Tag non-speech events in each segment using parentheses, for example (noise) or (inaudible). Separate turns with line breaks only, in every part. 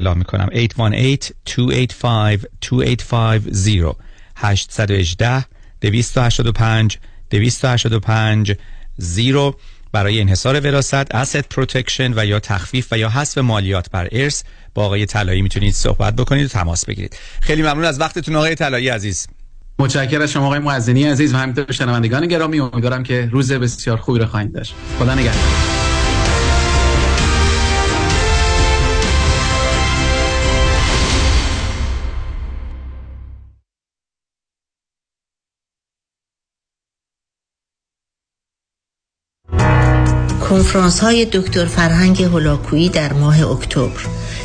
لا می‌کنم. 818-285-2850 818 285 285 0 برای انحصار وراست asset protection و یا تخفیف و یا حذف مالیات بر ارث با آقای طلایی می‌تونید صحبت بکنید و تماس بگیرید. خیلی ممنون از وقتتون آقای طلایی عزیز.
متشکرم شما آقای معزنی عزیز و همینطور شنوندگان گرامی امیدوارم که روز بسیار خوبی رو خواهید داشت. خدا نگهدار.
کنفرانس های دکتر فرهنگ هلاکویی در ماه اکتبر.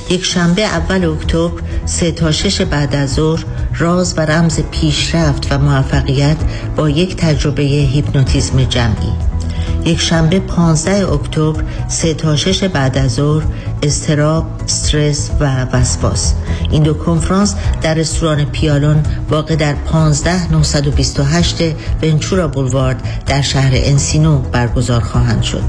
یک شنبه اول اکتبر سه تا شش بعد از ظهر راز و رمز پیشرفت و موفقیت با یک تجربه هیپنوتیزم جمعی. یک شنبه 15 اکتبر سه تا شش بعد از ظهر استراب، استرس و وسواس. این دو کنفرانس در رستوران پیالون واقع در 15 928 ونچورا بولوارد در شهر انسینو برگزار خواهند شد.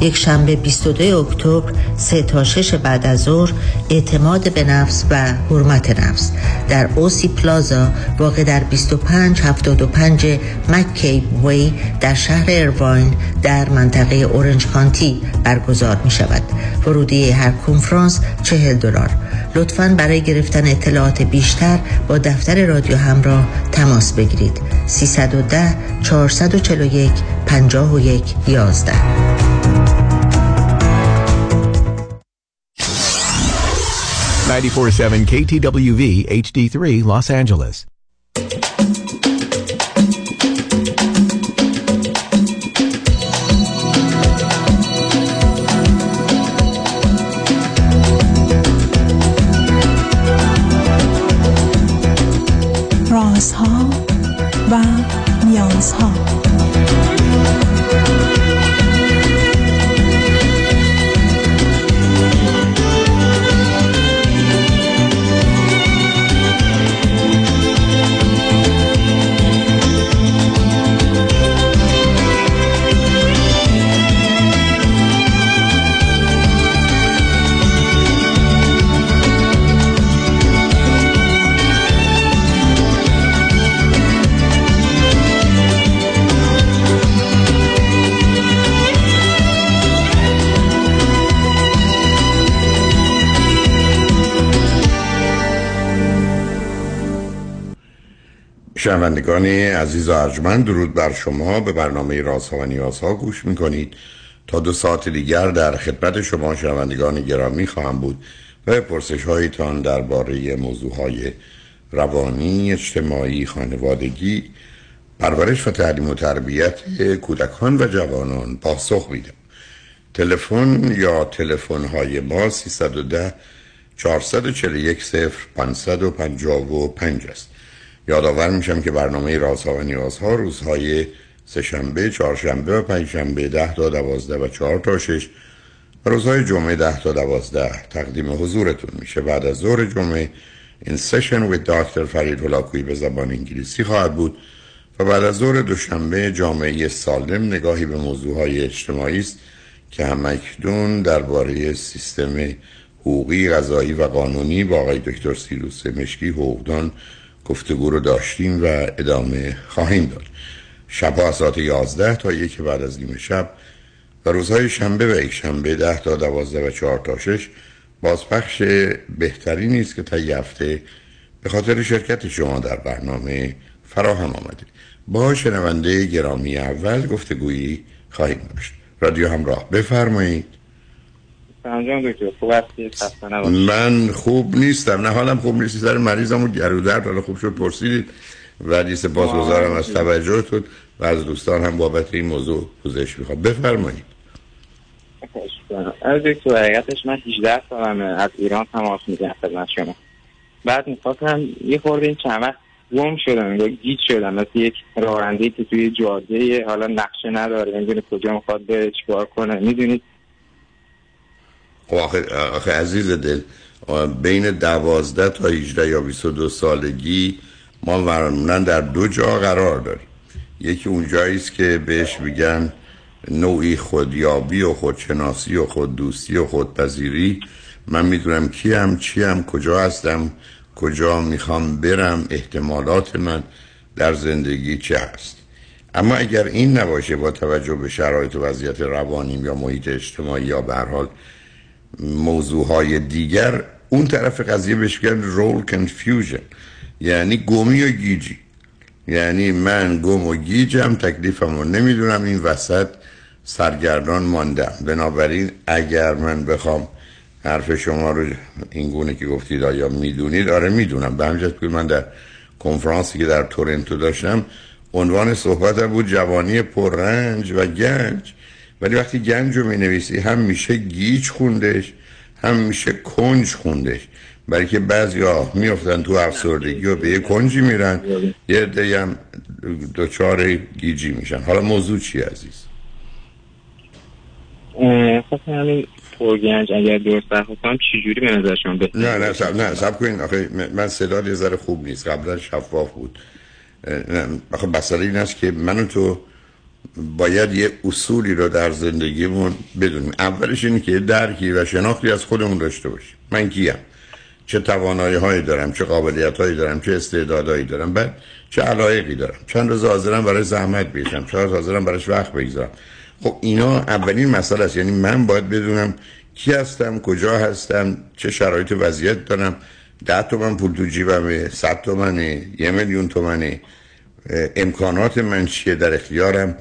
یک شنبه 22 اکتبر 3 تا 6 بعد از ظهر اعتماد به نفس و حرمت نفس. در اوسی پلازا واقع در 2575 مکیب وی در شهر ارواین در منطقه اورنج کانتی برگزار می شود ورودی هر کنفرانس 40 دلار. لطفا برای گرفتن اطلاعات بیشتر با دفتر رادیو همراه تماس بگیرید. 310 441 51 11
947 KTWV HD3 Los Angeles.
شنوندگان عزیز و ارجمند درود بر شما به برنامه رازها و نیازها گوش می‌کنید تا دو ساعت دیگر در خدمت شما شنوندگان گرامی خواهم بود و پرسش هایتان درباره موضوع های روانی، اجتماعی، خانوادگی، پرورش و تعلیم و تربیت کودکان و جوانان پاسخ میدم. تلفن یا تلفن های ما 310 441 0 555 است. یادآور میشم که برنامه رازها و نیازها روزهای سهشنبه، چهارشنبه و پنجشنبه ده تا دوازده و چهار تا شش. و روزهای جمعه ده تا دوازده تقدیم حضورتون میشه. بعد از ظهر جمعه این سشن with دکتر فرید هلاکویی به زبان انگلیسی خواهد بود و بعد از ظهر دوشنبه جامعه سالم نگاهی به موضوعهای اجتماعی است که همکنون درباره سیستم حقوقی غذایی و قانونی با آقای دکتر سیروس مشکی حقوقدان گفتگو رو داشتیم و ادامه خواهیم داد. شب از ساعت 11 تا یک بعد از نیمه شب و روزهای شنبه و یک شنبه 10 تا 12 و 4 تا 6 بازپخش بهتری نیست که تا هفته به خاطر شرکت شما در برنامه فراهم آمده. با شنونده گرامی اول گفتگویی خواهیم داشت. رادیو همراه بفرمایید. من خوب نیستم. نه حالم خوب نیست. سر مریضم و گرو درد حالا خوب شد پرسیدید. ولی گذارم از توجهتون و از دوستان هم بابت این موضوع پوزش می‌خواد بفرمایید.
از تو حقیقتش من 18 سالمه. از ایران تماس میگم خدمت شما. بعد می‌خواستم یه خورده این چند وقت گم شدم یا گیت شدم. مثل یک راننده که توی جاده حالا نقشه نداره. نمی‌دونه کجا می‌خواد بره چیکار کنه. می‌دونید
خب آخه, آخه عزیز دل بین دوازده تا 18 یا 22 سالگی ما معمولا در دو جا قرار داریم. یکی اونجایی است که بهش میگن نوعی خودیابی و خودشناسی و خوددوستی و خودپذیری. من می‌دونم کیم چیم کجا هستم کجا می‌خوام برم احتمالات من در زندگی چه هست. اما اگر این نباشه با توجه به شرایط وضعیت روانیم یا محیط اجتماعی یا به حال موضوع های دیگر اون طرف قضیه بهش رول کنفیوژن یعنی گمی و گیجی. یعنی من گم و گیجم تکلیفم رو نمی‌دونم این وسط سرگردان ماندم. بنابراین اگر من بخوام حرف شما رو این گونه که گفتید آیا می‌دونید؟ آره می‌دونم. به همجد که من در کنفرانسی که در تورنتو داشتم عنوان صحبت بود جوانی پررنج و گنج. ولی وقتی گنج رو می نویسی هم میشه گیج خوندش هم میشه کنج خوندش. برای که بعضی ها میفتن تو افسردگی و به یه کنجی میرن یه عده هم دوچار گیجی میشن. حالا موضوع چی عزیز؟
خب همین پرگنج اگر درست برخورد کنم چجوری به نظر شما
نه نه سب نه سب کنین. آخه من صدا یه ذره خوب نیست. قبلا شفاف بود. آخه مسئله این است که من و تو باید یه اصولی رو در زندگیمون بدونیم. اولش اینه که درکی و شناختی از خودمون داشته باشیم. من کیم؟ چه توانایی هایی دارم چه قابلیت هایی دارم چه استعدادهایی دارم بعد چه علایقی دارم. چند روز حاضرم برای زحمت بکشم چند روز حاضرم برایش وقت بگذارم. خب اینا اولین مسئله است. یعنی من باید بدونم کی هستم کجا هستم چه شرایط وضعیت دارم. ده تومن پول تو جیبمه صد تومنه یه میلیون تومنه. امکانات من چیه در اختیارم؟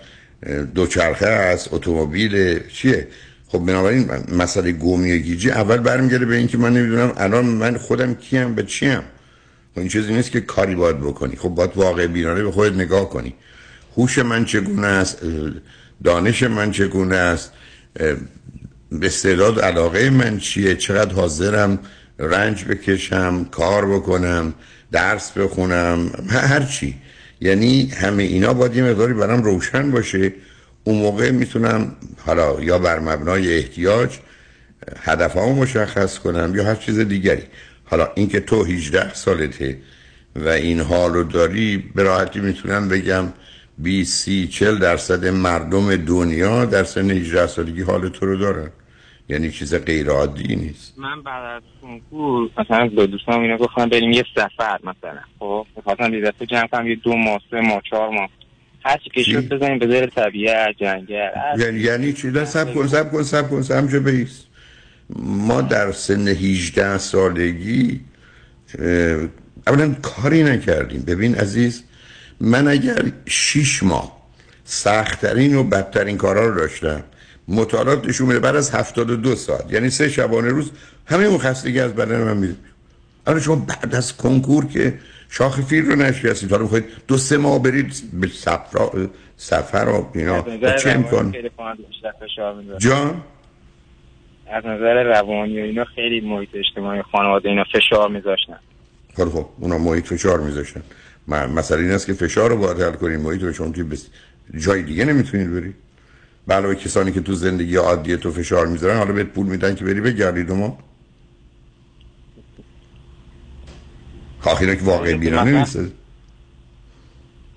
دوچرخه هست اتومبیل چیه؟ خب بنابراین مسئله گومی و گیجی اول برمیگرده به اینکه من نمی‌دونم الان من خودم کیم به چیم. خب این چیزی نیست که کاری باید بکنی. خب باید واقع بینانه به خودت نگاه کنی. هوش من چگونه است؟ دانش من چگونه است؟ به استعداد علاقه من چیه؟ چقدر حاضرم رنج بکشم کار بکنم درس بخونم هر چی. یعنی همه اینا باید یه مقداری برام روشن باشه. اون موقع می‌تونم حالا یا بر مبنای احتیاج هدفمو مشخص کنم یا هر چیز دیگری. حالا اینکه تو 18 سالته و این حال رو داری به راحتی می‌تونم بگم 20 30 40 درصد مردم دنیا در سن 18 سالگی حال تو رو دارن. یعنی چیز غیر عادی نیست.
من بعد از کنکور مثلا با دوستان اینا گفتم بریم یه سفر مثلا. خب می‌خواستم یه دفعه جمع کنم یه دو ماه سه ماه چهار ماه. هر چی که شد بزنیم به زیر طبیعت جنگل
یعنی یعنی چی؟ در سب کن سب کن سب کن همجا بیست ما در سن 18 سالگی اولا کاری نکردیم. ببین عزیز من اگر 6 ماه سختترین و بدترین کارا رو داشتم مطالعات نشون میده بعد از 72 ساعت. یعنی سه شبانه روز همه اون خستگی از بدن من میره. حالا شما بعد از کنکور که شاخ فیل رو نشکستید حالا می‌خواید دو سه ماه برید به سفر سفر و اینا چه امکان؟ جان؟
از نظر روانی و اینا خیلی محیط اجتماعی خانواده اینا فشار میذاشتن.
خب خب اونا محیط فشار میذاشتن. مسئله این است که فشار رو باید حل کنید محیط رو شما توی بس... جای دیگه نمی‌تونید برید. علاوه کسانی که تو زندگی عادی تو فشار می‌ذارن حالا بهت پول میدن که بری بگردید ما خواهی که واقعی بیرانه نیست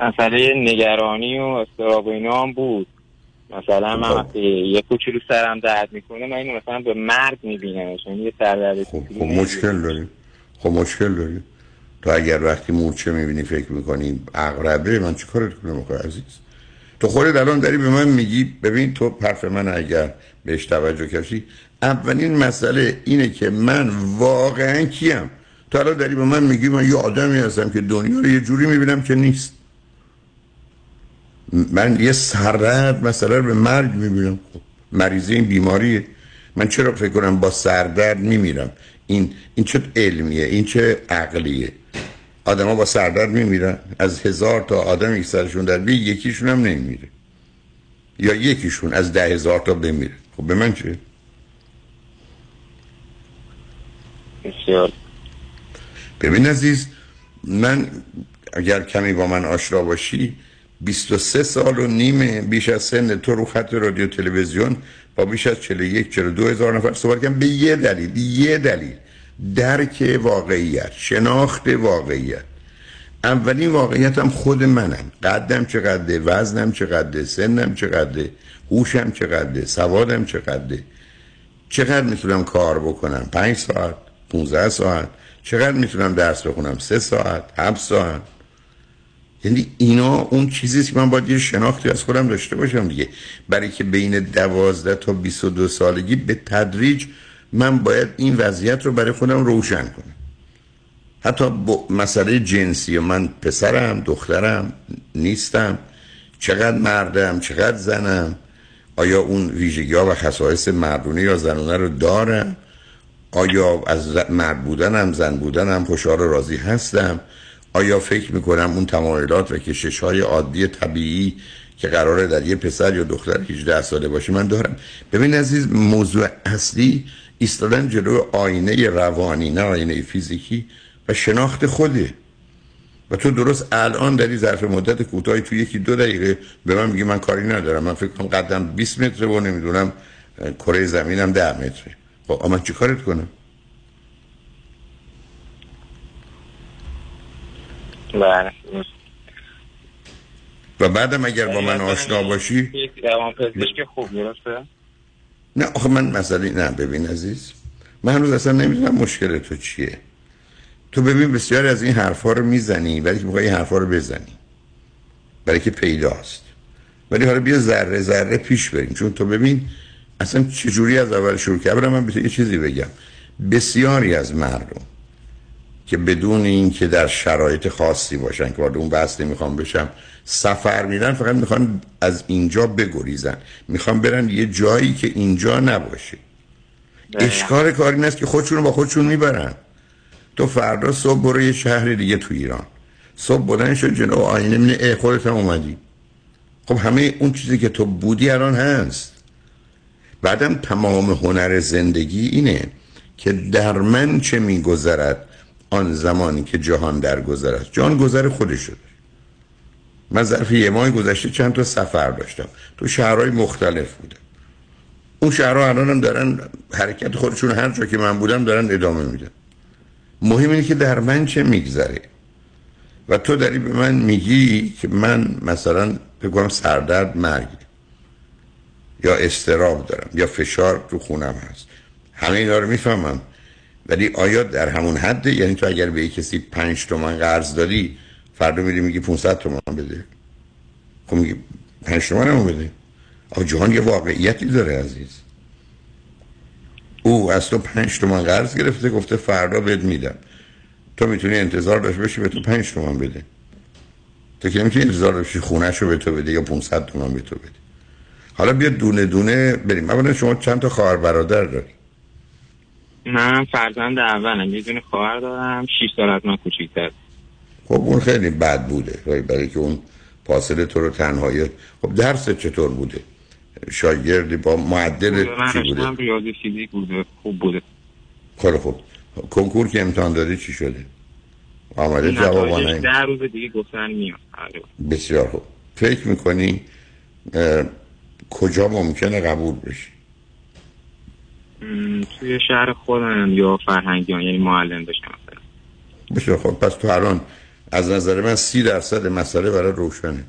مسئله نگرانی و استراب اینا هم بود. مثلا من وقتی یه کوچولو سرم درد می‌کنه من اینو مثلا به مرگ می‌بینم یعنی یه سردرد
خب, خب مشکل داری خب مشکل داری تو اگر وقتی مورچه می‌بینی فکر می‌کنی اقربه من چی کارت کنم آقا عزیز؟ تو خودت الان داری به من میگی ببین تو حرف من اگر بهش توجه کشی اولین مسئله اینه که من واقعا کیم. تو الان داری به من میگی من یه آدمی هستم که دنیا رو یه جوری می‌بینم که نیست. من یه سردرد مسئله رو به مرگ می‌بینم. خب مریضی این بیماریه. من چرا فکر کنم با سردرد میمیرم؟ این این چه علمیه؟ این چه عقلیه؟ آدما با سردرد میمیرن. از هزار تا آدم یک سرشون در بی یکیشون هم نمیمیره. یا یکیشون از ده هزار تا بمیره. خب به من چه؟
بسیار.
ببین عزیز من اگر کمی با من آشنا باشی 23 سال و نیم بیش از سن تو رو خط رادیو تلویزیون با بیش از 41 42 هزار نفر صحبت کردم به یه دلیل یه دلیل. درک واقعیت شناخت واقعیت. اولین واقعیت هم خود منم. قدم چقدره وزنم چقدره سنم چقدره هوشم چقدره سوادم چقدره چقدر می‌تونم کار بکنم؟ پنج ساعت 15 ساعت. چقدر می‌تونم درس بخونم؟ سه ساعت هفت ساعت. یعنی اینا اون چیزیست که من باید یه شناختی از خودم داشته باشم دیگه. برای که بین دوازده تا 22 سالگی به تدریج من باید این وضعیت رو برای خودم روشن کنم. حتی با مسئله جنسی من پسرم دخترم نیستم. چقدر مردم چقدر زنم. آیا اون ویژگی ها و خصایص مردونه یا زنونه رو دارم؟ آیا از مرد بودنم زن بودنم خوشحال و راضی هستم؟ آیا فکر می‌کنم اون تمایلات و کشش های عادی طبیعی که قراره در یه پسر یا دختر 18 ساله باشه من دارم؟ ببین عزیز موضوع اصلی ایستادن جلو آینه روانی نه آینه فیزیکی و شناخت خوده. و تو درست الان در این ظرف مدت کوتاهی تو یکی دو دقیقه به من میگی من کاری ندارم. من فکر کنم قدم 20 متره و نمی‌دونم کره زمینم 10 متره. خب من چی کارت کنم؟
بله.
و بعدم اگر با من آشنا باشی؟
یک روان پزشک خوب درسته؟
نه آخه من مسئله نه ببین عزیز من هنوز اصلا نمی‌دونم مشکل تو چیه. تو ببین بسیاری از این حرفا رو می‌زنی ولی که می‌خوای این حرفا رو بزنی. برای که پیداست. ولی حالا بیا ذره ذره پیش بریم. چون تو ببین اصلا چجوری از اول شروع کردم؟ من به یه چیزی بگم. بسیاری از مردم که بدون این که در شرایط خاصی باشن که وارد اون بحث نمی‌خوام بشم سفر میرن فقط می‌خوان از اینجا بگریزن. می‌خوان برن یه جایی که اینجا نباشه. اشکال کاری این است که خودشون با خودشون می‌برن. تو فردا صبح برو یه شهر دیگه تو ایران. صبح بلند شد جلو آینه ای خودت هم اومدی. خب همه اون چیزی که تو بودی الان هست. بعدم تمام هنر زندگی اینه که در من چه میگذرد آن زمانی که جهان درگذرد جهان گذر خودش من ظرف یه ماه گذشته چند تا سفر داشتم. تو شهرهای مختلف بودم اون شهرها الان هم دارن حرکت خودشون هر جا که من بودم دارن ادامه میدن. مهم اینه که در من چه میگذره. و تو داری به من میگی که من مثلا بگم سردرد مرگ یا استراب دارم. یا فشار تو خونم هست. همه اینا رو می‌فهمم. ولی آیا در همون حده؟ یعنی تو اگر به کسی پنج تومن قرض داری فردا میری میگی 500 تومن بده. خب میگی پنج تومن هم بده. آقا جهان یه واقعیتی داره عزیز. او از تو پنج تومن قرض گرفته گفته فردا بهت میدم. تو می‌تونی انتظار داشته باشی به تو پنج تومن بده. تو که نمی‌تونی انتظار داشتی خونهش رو به تو بده یا 500 تومن به تو بده. حالا بیا دونه دونه بریم. اولا شما چند تا خواهر برادر داری؟
من فرزند اولم. یه دونه خواهر دارم. 6 سال از من کوچیک‌تر.
خب اون خیلی بد بوده برای که اون فاصله تو رو تنهایی خب درس چطور بوده؟ شاگردی با معدل چی بوده؟
من ریاضی فیزیک بوده خوب بوده.
خیلی خوب. کنکور که امتحان دادی چی شده؟ آمده جواب
ده روز دیگه گفتن میاد. آره.
بسیار خوب. فکر می‌کنی اه، کجا ممکنه قبول بشی؟
توی شهر خودم یا فرهنگیان یعنی معلم بشم
بسیار خوب. پس تو الان از نظر من سی درصد مسئله برای روشنه.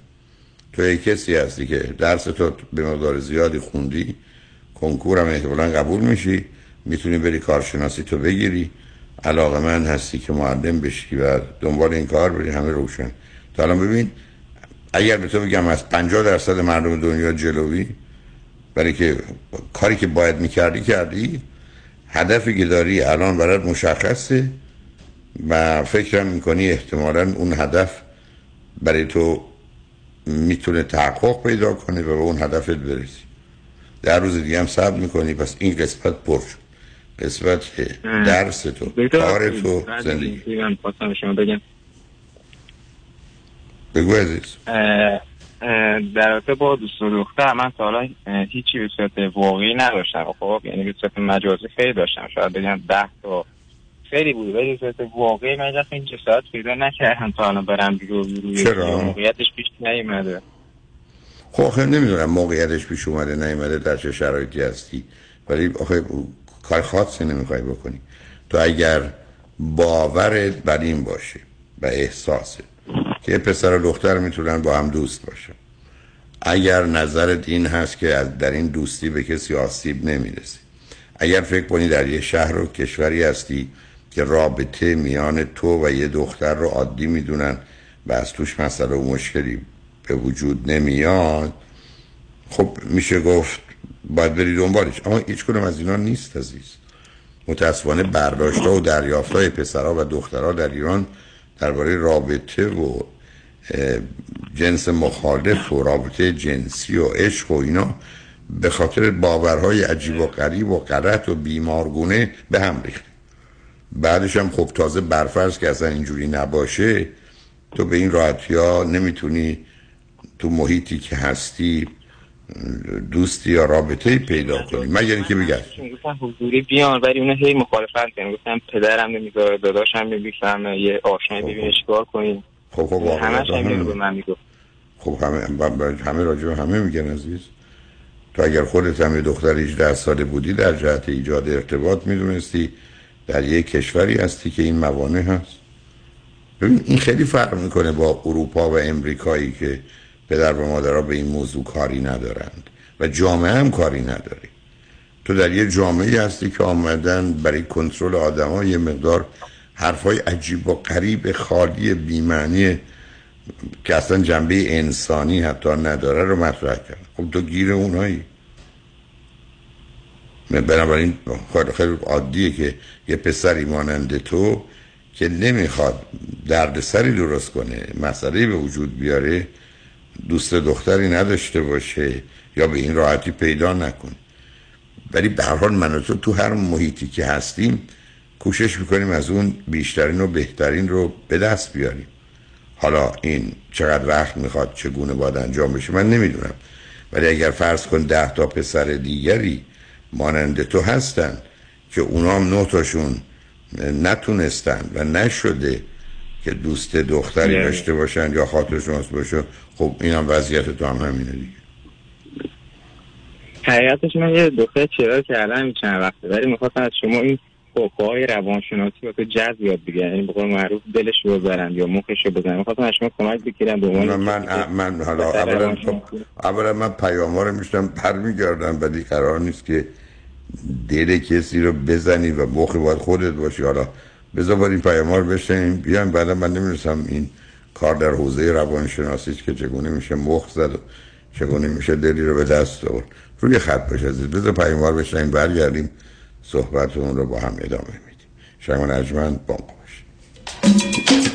تو یک کسی هستی که درس تو به مقدار زیادی خوندی کنکور هم احتمالا قبول میشی می‌تونی بری کارشناسی تو بگیری. علاقه من هستی که معلم بشی و دنبال این کار بری همه روشن. تا الان ببین اگر به تو بگم از 50 درصد مردم دنیا جلوی برای که کاری که باید می‌کردی کردی. هدفی که داری الان برات مشخصه. و فکرم می‌کنی احتمالا اون هدف برای تو می‌تونه تحقق پیدا کنه و به اون هدفت برسی. در روز دیگه هم صبر می‌کنی پس این قسمت پر شد. قسمت درس تو کار تو زندگی.
من خواستم شما بگم.
بگو عزیز.
در رابطه با دوست و دختر من تا حالا هیچی به صورت واقعی نداشتم. خب یعنی به صورت مجازی خیلی داشتم. شاید بگم ده تا خیلی بود ولی واقعی من دفعه این جسارت پیدا نکردم تا الان برم بیرو
چرا؟
موقعیتش پیش نیومده.
خب آخه نمی‌دونم موقعیتش پیش اومده نیومده در چه شرایطی هستی. ولی آخه کار خاصی نمی‌خوای بکنی. تو اگر باورت بر این باشه و احساسه که پسر و دختر می‌تونن با هم دوست باشن اگر نظرت این هست که از در این دوستی به کسی آسیب نمی‌رسی اگر فکر کنی در یه شهر و کشوری هستی که رابطه میان تو و یه دختر رو عادی می‌دونن و از توش مسئله و مشکلی به وجود نمیاد خب میشه گفت باید بری دنبالش. اما هیچ کنم از اینا نیست عزیز. متاسفانه برداشت و دریافت های پسرها و دخترها در ایران درباره رابطه و جنس مخالف و رابطه جنسی و عشق و اینا به خاطر باورهای عجیب و غریب و غلط و بیمارگونه به هم ریخت. بعدش هم خب تازه برفرض که اصلا اینجوری نباشه تو به این راحتی ها نمی‌تونی تو محیطی که هستی دوستی یا رابطه پیدا کنی. مگر اینکه بگرد
گفتم حضوری بیان ولی اون هی مخالفت کردن گفتم پدرم نمی‌ذاره داداشم نمی‌فهمه. یه آشنایی ببینه چیکار کنیم
خب خب
همش
واقعا
هم
همه
به من می‌گفت.
خب همه همه راجع به همه میگن عزیز. تو اگر خودت هم یه دختر 18 ساله بودی در جهت ایجاد ارتباط می‌دونستی. در یک کشوری هستی که این موانع هست. ببین این خیلی فرق می‌کنه با اروپا و امریکایی که پدر و مادرها به این موضوع کاری ندارند و جامعه هم کاری نداری تو در یه جامعه هستی که آمدن برای کنترل آدم یه مقدار حرفای عجیب و غریب خالی بیمعنی که اصلا جنبه انسانی حتی نداره رو مطرح کرد خب تو گیر اونایی. بنابراین خیلی خیلی عادیه که یه پسری مانند تو که نمی‌خواد دردسری درست کنه مسئله به وجود بیاره دوست دختری نداشته باشه یا به این راحتی پیدا نکنه ولی به هر حال من تو تو هر محیطی که هستیم کوشش می‌کنیم از اون بیشترین و بهترین رو به دست بیاریم. حالا این چقدر وقت می‌خواد چگونه باید انجام بشه من نمی‌دونم. ولی اگر فرض کن ده تا پسر دیگری مانند تو هستن که اونا هم نه تاشون نتونستن و نشده که دوست دختری
نه.
داشته باشن یا خاطرشون هست باشه. خب این هم وضعیت تو هم همینه دیگه.
حقیقتش من یه دختر چرا کردم این چند وقته ولی می‌خواستم از شما این حقوق های روانشناسی واسه جذب یاد بگیرن یعنی به قول معروف دلش رو بزنن یا مخش رو بزنن. می‌خواستم از شما کمک بگیرم به
من من, من حالا اولا اولا من پیام ها رو میشتم برمیگردم ولی قرار نیست که دل کسی رو بزنی و مخ باید خودت باشی. حالا بذار باید این پیام بشنیم. بیایم بعدا من نمی‌رسم این کار در حوزه روانشناسی که چگونه میشه مخ زد و چگونه میشه دلی رو به دست آورد. روی خط باشه عزیز. بذار پیام رو بشنیم. برگردیم. صحبتمون رو با هم ادامه میدیم. شما نجمن با باشید.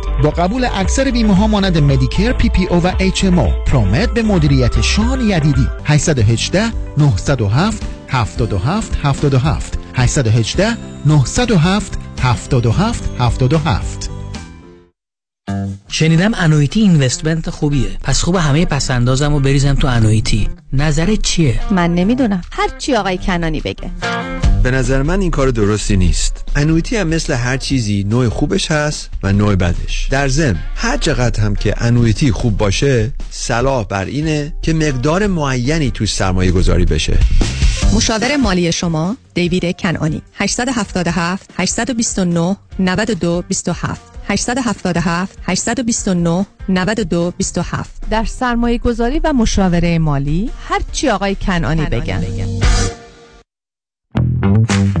با قبول اکثر بیمه ها مانند مدیکر پی پی او و اچ ام او پرومت به مدیریت شان یدیدی. 818 907 77 77 818 907 77 77
شنیدم انویتی اینوستمنت خوبیه. پس خوب همه پسندازم و بریزم تو انویتی. نظرت چیه؟
من نمی‌دونم. هر چی آقای کنانی بگه.
به نظر من این کار درستی نیست. انویتی هم مثل هر چیزی نوع خوبش هست و نوع بدش. در ضمن هر چقدر هم که انویتی خوب باشه صلاح بر اینه که مقدار معینی توی سرمایه گذاری بشه.
مشاور مالی شما دیوید کنانی. 877 829 92 27 877 829 92 27 در سرمایه گذاری و مشاوره مالی هر چی آقای کنانی بگن.
الو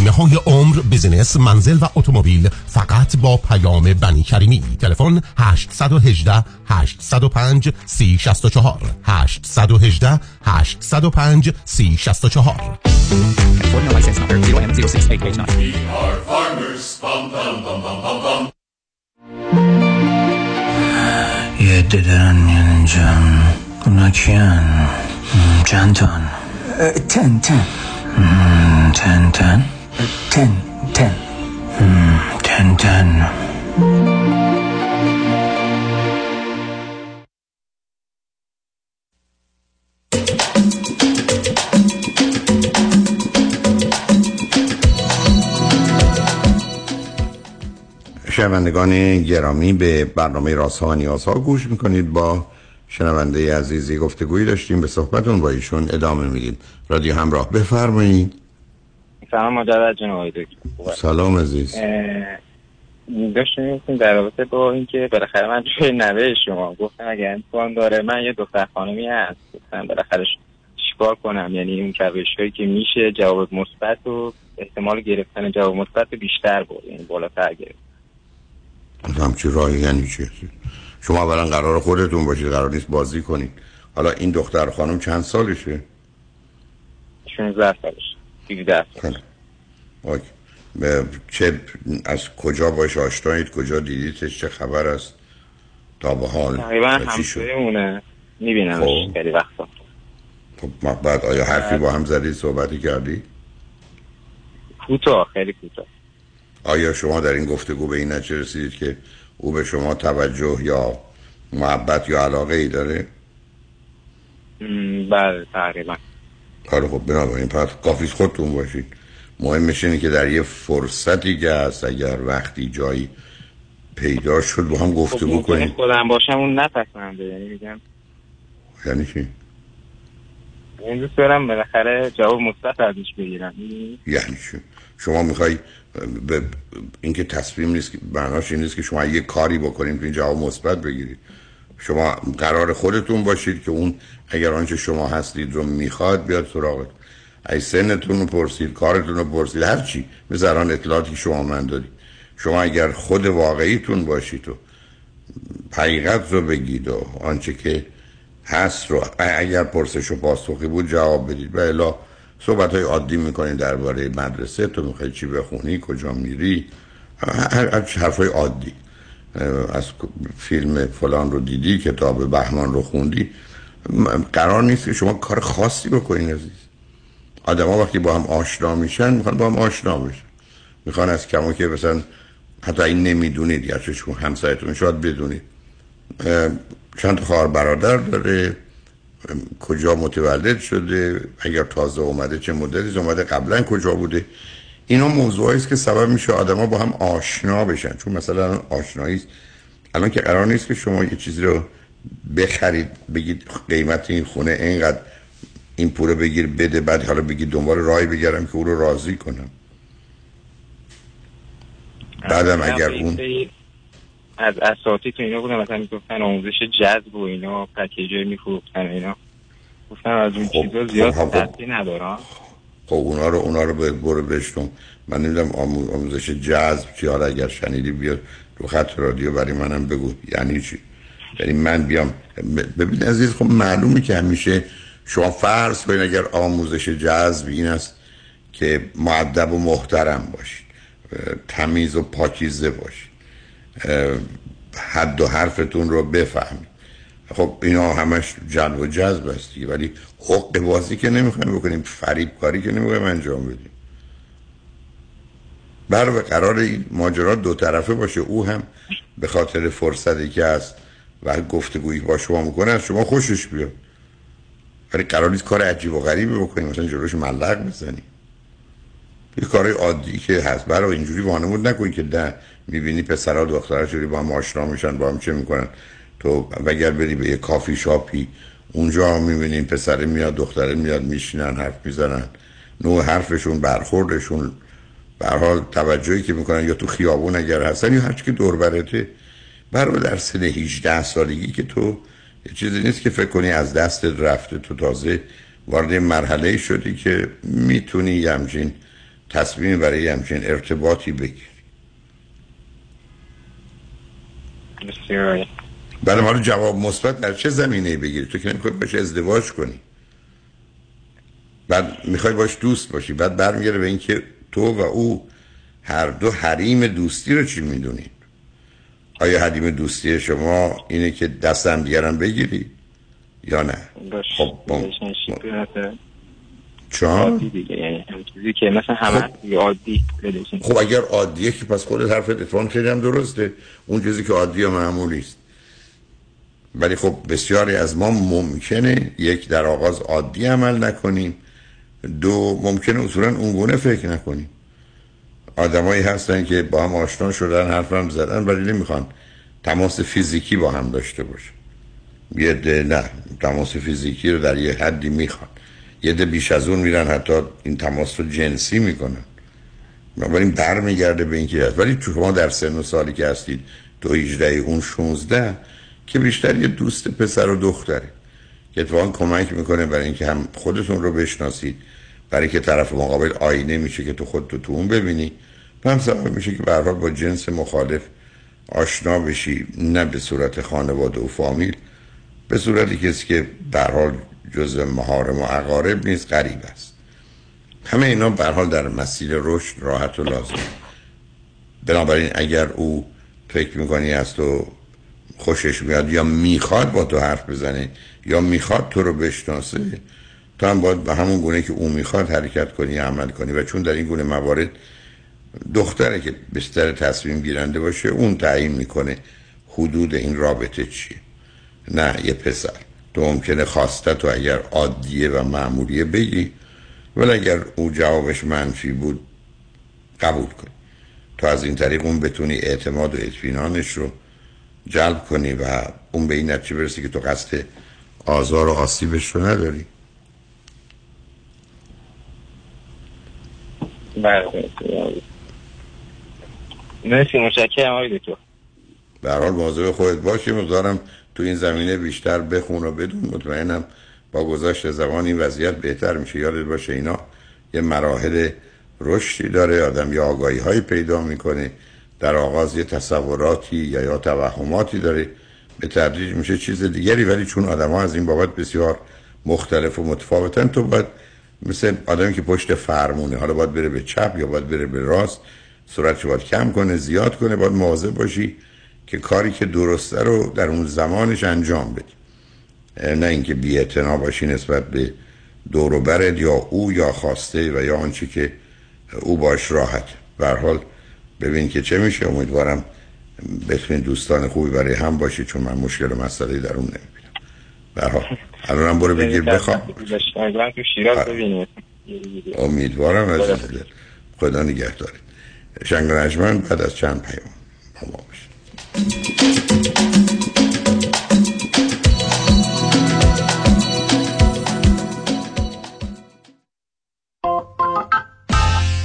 بیمه های عمر بیزینس منزل و اتومبیل فقط با پیام بنی کریمی. تلفن 818 805 3064 818 805 3064
یه دارن اینجا. اونا کیان؟ چند تان
تن تن.
تن تن؟
تن تن
تن تن
شنوندگان گرامی به برنامه راسا و نیازها گوش می‌کنید. با شنونده عزیزی گفتگویی داشتیم. به صحبتون با ایشون ادامه میدیم. رادیو همراه بفرمایید.
سلام مجدد جناب دکتر.
سلام عزیز.
داشتیم می‌گفتیم در رابطه با اینکه بالاخره من توی نوه شما گفتم اگر امکان داره من یه دختر خانمی هست. گفتم بالاخره چیکار کنم؟ یعنی اون روش هایی که میشه جواب مثبت و احتمال گرفتن جواب مثبت بیشتر بود یعنی بالاتر گرفت.
همچی راهی یعنی چی؟ شما اولا قرار خودتون باشید قرار نیست بازی کنید. حالا این دختر خانم چند سالشه؟
16 سالشه. 17 سالشه
اوکی. به چه از کجا باش آشنایید؟ کجا دیدیدش؟ چه خبر است؟ تا به حال.
تقریبا؟ همسایمونه میبینمش
خب.
خیلی وقتا.
خب ما- بعد آیا حرفی با هم زدید صحبتی کردی؟
کوتاه خیلی کوتاه.
آیا شما در این گفتگو به این نتیجه رسیدید که او به شما توجه یا محبت یا علاقه ای داره؟
بله تقریبا.
کار خب بنابراین پس کافیش خودتون باشید. مهمش اینه که در یه فرصتی که هست اگر وقتی جایی پیدا شد با هم گفتگو
خب
کنید
خودم باشم اون نپسنده. یعنی میگم
یعنی چی؟
این دوست دارم بالاخره جواب مثبت ازش بگیرم.
یعنی چی؟ شما می‌خوای به اینکه تصمیم نیست که معناش این نیست که شما یه کاری بکنید که این جواب مثبت بگیرید. شما قرار خودتون باشید که اون اگر آنچه شما هستید رو می‌خواد بیاد سراغت. ای سنتون رو پرسید کارتون رو پرسید هر چی. مثل الان اطلاعاتی شما من دارید شما اگر خود واقعیتون باشید و حقیقت رو بگید و آنچه که هست رو اگر پرسش و پاسخی بود جواب بدید. و الا صحبت های عادی می‌کنید درباره مدرسه تو می‌خوای چی بخونی کجا میری هر حرف های عادی. از فیلم فلان رو دیدی کتاب بهمان رو خوندی. قرار نیست که شما کار خاصی بکنین عزیز. آدم ها وقتی با هم آشنا میشن می‌خوان با هم آشنا بشن. می‌خوان از کمو که مثلا حتی این نمی‌دونید یا چون همسایتون شاید بدونید. چند خواهر برادر داره. کجا متولد شده؟ اگر تازه اومده چه مدتی؟ اومده قبلا کجا بوده؟ اینا موضوعی است که سبب میشه آدما با هم آشنا بشن. چون مثلا آشنایی است. الان که قرار نیست که شما یه چیزی رو بخرید بگید قیمت این خونه اینقدر این پول رو بگیر بده بعد حالا بگید دنبال راهی بگردم که او رو راضی کنم. بعدم اگر اون
از اساتی تو اینا بودن مثلا می‌گفتن آموزش جذب و اینا پکیجای میفروختن اینا. گفتن از اون چیزا زیاد
خب، خب. خب اونا رو اونا رو برو بشتم من نمی‌دونم آمو- آموزش جذب چی حالا اگر شنیدی بیاد رو خط رادیو برای منم بگو. یعنی چی؟ یعنی من بیام. ببین عزیز خب معلومه که همیشه شما فرض کنید اگر آموزش جذب این است که معدب و محترم باشید. تمیز و پاکیزه باشید. حد و حرفتون رو بفهمید. خب اینا همش جلب و جذب است دیگه. ولی حق بازی که نمی‌خوایم بکنیم فریب کاری که نمی‌خوایم انجام بدیم. بر به قرار این ماجرا دو طرفه باشه. او هم به خاطر فرصتی که هست و گفتگویی با شما می‌کنه از شما خوشش بیاد. ولی قرار نیست کار عجیب و غریبی بکنیم. مثلا جلوش ملق بزنیم یه کار عادی که هست. برای اینجوری وانمود نکنی که ده می‌بینی پسرها دخترها چجوری با هم آشنا میشن با هم چه می‌کنن. تو اگر بری به یه کافی شاپی اونجا هم می‌بینی این پسره میاد دختره میاد میشینن حرف می‌زنن. نوع حرفشون برخوردشون. به حال توجهی که می‌کنن یا تو خیابون اگر هستن یا هرچی که دور برته برای در سن 18 سالگی که تو یه چیزی نیست که فکر کنی از دستت رفته. تو تازه وارد مرحله شدی که می‌تونی یه همچین تصمیم برای همچین ارتباطی بگیری.
بسیار
بله رو جواب مثبت در چه زمینه بگیری؟ تو که نمی‌خوای باش ازدواج کنی. بعد می‌خوای باش دوست باشی. بعد برمیگره به اینکه تو و او هر دو حریم دوستی رو چی می‌دونید آیا حریم دوستی شما اینه که دست هم دیگرم بگیری یا نه؟ خب با- چون؟
عادی دیگه یعنی چیزی که مثلا همه دیگه عادی
خب اگر عادیه که پس خودت حرفت اتفاقا خیلی هم درسته. اون چیزی که عادی و معمولی است. ولی خب بسیاری از ما ممکنه یک در آغاز عادی عمل نکنیم. دو ممکنه اصولا اونگونه فکر نکنیم. آدمایی هستن که با هم آشنا شدن حرف هم زدن ولی نمی‌خوان تماس فیزیکی با هم داشته باشن یه ده نه تماس فیزیکی رو در یه حدی می‌خوان. یه ده بیش از اون میرن حتی این تماس رو جنسی می‌کنن. بنابراین برمیگرده به اینکه هست ولی شما در سن و سالی که هستید تو 18 اون 16 که بیشتر یه دوست پسر و دختره. که اتفاقا کمک می‌کنه برای اینکه هم خودتون رو بشناسید برای که طرف مقابل آینه میشه که تو خودتو تو اون ببینی و هم سبب میشه که به با جنس مخالف آشنا بشی نه به صورت خانواده و فامیل به صورتی کسی که هر حال جز محارم و اقارب نیست غریب است. همه اینا به حال در مسیر رشد راحت و لازم. بنابراین اگر او فکر می‌کنی از تو خوشش میاد یا می‌خواد با تو حرف بزنه یا می‌خواد تو رو بشناسه تو هم باید به همون گونه که او می‌خواد حرکت کنی عمل کنی. و چون در این گونه موارد دختره که بستر تصمیم گیرنده باشه اون تعیین می‌کنه حدود این رابطه چیه. نه یه پسر. تو ممکنه خواسته تو اگر عادیه و معمولیه بگی ولی اگر او جوابش منفی بود قبول کن تو از این طریق اون بتونی اعتماد و اطمینانش رو جلب کنی و اون به این نتیجه برسی که تو قصد آزار و آسیبش رو نداری.
بله. مرسی متشکرم آقای دکتر.
به حال مواظب خودت باشی. مقدارم تو این زمینه بیشتر بخون و بدون. مطمئنم با گذشت زمان این وضعیت بهتر میشه. یادت باشه اینا یه مراحل رشدی داره. آدم یه آگاهی های پیدا می‌کنه. در آغاز یه تصوراتی یا یا توهماتی داره. به تدریج میشه چیز دیگری ولی چون آدم ها از این بابت بسیار مختلف و متفاوتن تو باید مثل آدمی که پشت فرمونه حالا باید بره به چپ یا باید بره به راست سرعتش باید کم کنه زیاد کنه باید مواظب باشی که کاری که درسته رو در اون زمانش انجام بدی. نه اینکه بی باشی نسبت به دوروبرت یا او یا خواسته و یا آنچه که او باش راحت. به حال ببین که چه میشه امیدوارم بتونین دوستان خوبی برای هم باشید چون من مشکل و مسئله در اون نمی‌بینم حال الانم برو بگیر بخواب. امیدوارم از دل. خدا نگه دارید شنگ نجمن بعد از چند پیام با ما باشید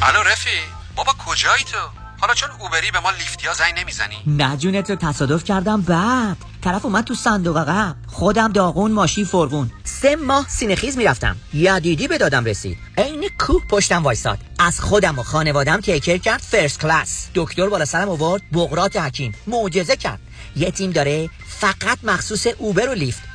الو رفی بابا کجایی تو؟ حالا چون Uber ی به ما Lyft یا زنگ نمی‌زنی؟
نه جون تو تصادف کردم. بعد طرف اومد تو صندوق عقب. خودم داغون ماشین فرغون سه ماه سینه‌خیز می‌رفتم. یدیدی به دادم رسید. عین کوه پشتم وایساد. از خودم و خانوادم take care کرد first class. دکتر بالا سرم آورد. بقراط حکیم. معجزه کرد. یه تیم داره فقط مخصوص Uber و Lyft.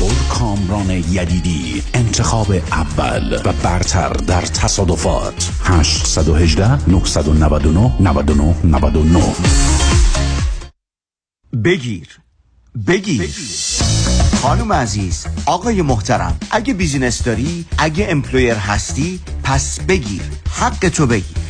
دکتر کامران یدیدی انتخاب اول و برتر در تصادفات. 818 999 99 99
بگیر. بگیر. خانم عزیز آقای محترم اگه business داری اگه employer هستی پس بگیر. حقتو بگیر.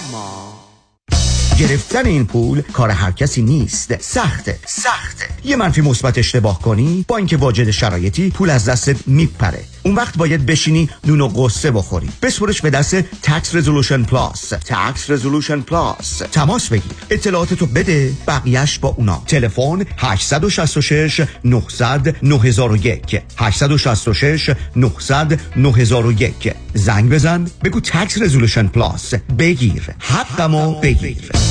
گرفتن این پول کار هر کسی نیست. سخته. سخته. یه منفی مثبت اشتباه کنی با اینکه واجد شرایطی پول از دستت میپره. اون وقت باید بشینی نون و غصه بخوری. بسپرش به دست Tax Resolution Plus Tax Resolution Plus تماس بگیر. اطلاعاتتو بده بقیهش با اونا. تلفن 866 900 9001 866 900 9001 زنگ بزن. بگو Tax Resolution Plus بگیر. حقمو بگیر.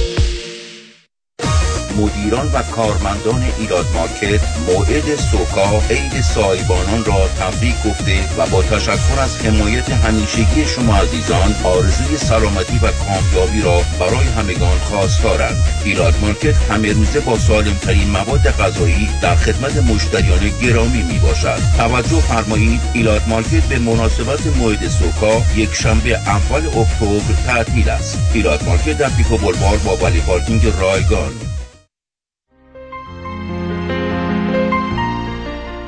مدیران و کارمندان ایراد مارکت موعد سوکا عید سایبانان را تبریک گفته و با تشکر از حمایت همیشگی شما عزیزان آرزوی سلامتی و کامیابی را برای همگان خواستارند Elat Market همه روزه با سالم ترین مواد غذایی در خدمت مشتریان گرامی می باشد توجه فرمایید Elat Market به مناسبت موعد سوکا یک شنبه اول اکتبر تعطیل است. Elat Market در Pico بلوار با valet parking رایگان.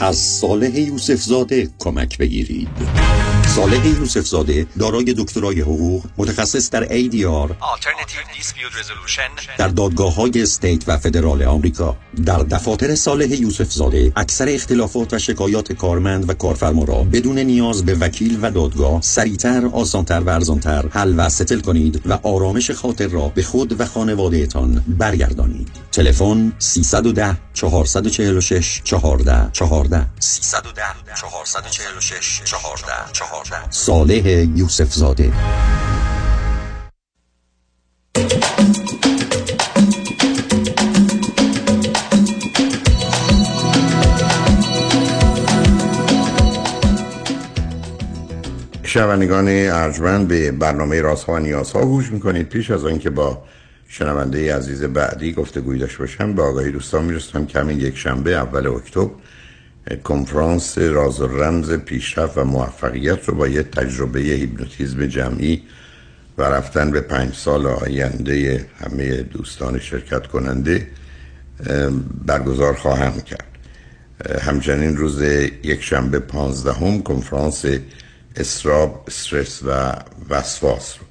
از صالح یوسف زاده کمک بگیرید. صالح یوسف زاده دارای دکترای حقوق متخصص در ADR در دادگاه های استیت و فدرال آمریکا. در دفاتر صالح یوسف زاده اکثر اختلافات و شکایات کارمند و کارفرما را بدون نیاز به وکیل و دادگاه سریعتر آسانتر و ارزانتر حل و ستل کنید و آرامش خاطر را به خود و خانوادهتان برگردانید. تلفن 310 446 14 14 310 446 14 14 صالح یوسف زاده.
شنوندگان ارجمند به برنامه رازها و نیازها گوش می‌کنید. پیش از آنکه با شنونده عزیز بعدی گفتگوی داشته باشم. به آقای دوستان میرستم که همین یک شنبه اول اکتبر کنفرانس راز و رمز پیشرفت و موفقیت رو با یه تجربه هیپنوتیزم جمعی و رفتن به پنج سال آینده همه دوستان شرکت کننده برگزار خواهم کرد. همچنین روز یک شنبه پانزدهم کنفرانس استراب استرس و وسواس رو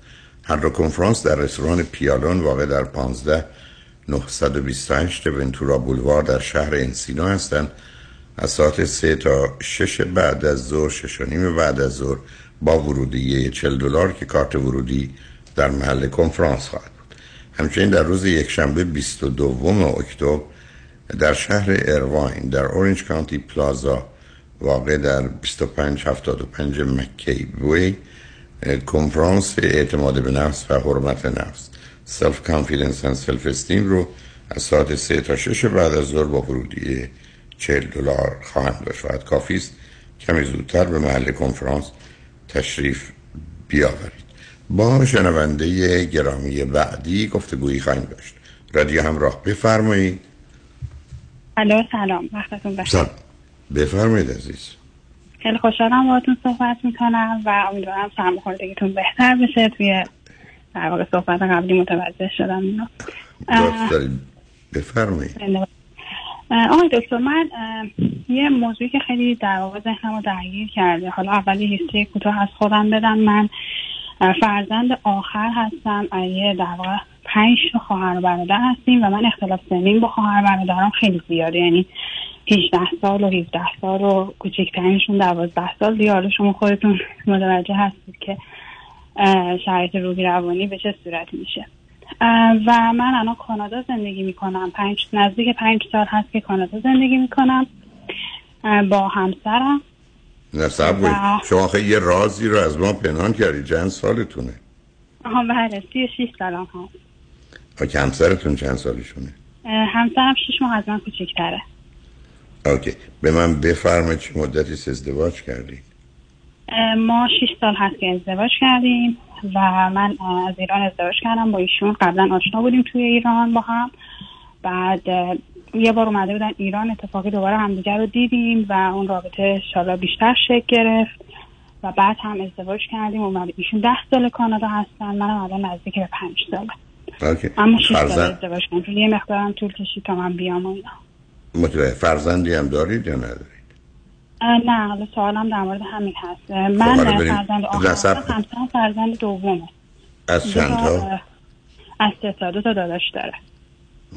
هر کنفرانس در رستوران پیالون واقع در 15 928 ونتورا بولوار در شهر انسینا هستند. از ساعت سه تا شش بعد از ظهر شش و نیم بعد از ظهر با ورودی 40 دلار که کارت ورودی در محل کنفرانس خواهد بود. همچنین در روز یکشنبه 22 اکتبر در شهر ارواین در اورنج کانتی پلازا واقع در 2575 مکی وی کنفرانس اعتماد به نفس و حرمت نفس self confidence و self esteem رو از ساعت 3 تا 6 بعد از ظهر با ورودی 40 دلار خواهند داشت فقط کافی است کمی زودتر به محل کنفرانس تشریف بیاورید با شنونده گرامی بعدی گفتگویی خواهیم داشت رادیو همراه بفرمایید
الو سلام وقتتون بخیر
بفرمایید عزیز
خیلی خوشحالم باهاتون صحبت می‌کنم و امیدوارم سرماخوردگیتون بهتر بشه. توی در واقع صحبت قبلی متوجه شدم اینو.
بفرمایید.
آقای دکتر من یه موضوعی که خیلی در واقع ذهنم رو درگیر کرده. حالا اولی هیستری کوتاه از خودم بدم. من فرزند آخر هستم یه در واقع پنج خواهر و برادر هستیم و من اختلاف سنین با خواهر برادرم خیلی زیاده. یعنی 18 سال و 17 سال و کوچکترینشون 12 سال دیگه حالا شما خودتون متوجه هستید که شرایط روحی روانی به چه صورت میشه. و من الان کانادا زندگی می‌کنم. پنج نزدیک پنج سال هست که کانادا زندگی می‌کنم. با همسرم.
نه و... شما خیلی یه رازی رو از ما پنهان کردی. چند سالتونه؟
آها بله سی و شیش سالم هست.
همسرتون چند سالشونه؟
همسرم شیش ماه از من کوچکتره.
اوکی. به من بفرمایید چه مدتی ازدواج کردید
ما شیش سال هست که ازدواج کردیم و من از ایران ازدواج کردم با ایشون. قبلا آشنا بودیم توی ایران با هم. بعد یه بار اومده بودن ایران اتفاقی دوباره همدیگر رو دیدیم و اون رابطه شالا بیشتر شکل گرفت. و بعد هم ازدواج کردیم اومده ایشون ده سال کانادا هستن منم الان نزدیک به پنج ساله. اما شیش سال ازدواج کردیم. یه مقدارم طول کشید تا من بیام و اینا.
متوجه فرزندی هم دارید یا ندارید؟
نه حالا سوالم در مورد همین هست. من
بریم.
فرزند آخرم
کن.
همسرم فرزند دومه.
از چند تا؟
از سه تا. دو تا داداش داره.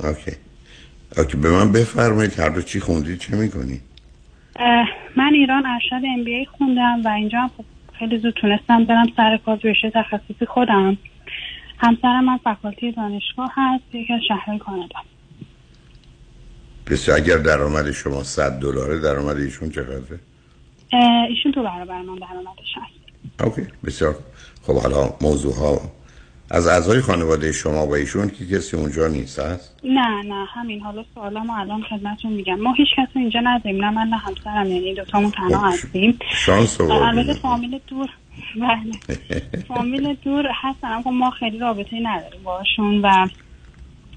OK. OK به من بفرمایید. هر دو چی خوندید چه می‌کنی؟
اه، من ایران ارشد MBA خوندم و اینجا هم خب خیلی زود تونستم برم سر کار رشته تخصصی خودم. همسرم من فکالتی دانشگاه هست یکی از شهرهای کانادا.
پس اگر درآمد شما 100 دلاره درآمد ایشون چقدره؟
ایشون تو برابر من درآمدش هست.
اوکی بسیار خب حالا موضوع ها از اعضای خانواده شما و ایشون که کسی اونجا نیست هست؟
نه نه همین. حالا سوالامو الان خدمتتون میگم. ما هیچ کسی اینجا نداریم نه من نه همسرم یعنی دوتامون تنها هستیم.
شانس
البته
آوردید
فامیل دور. بله. (laughs) فامیل دور هستن اما ما خیلی رابطه نداریم باشون و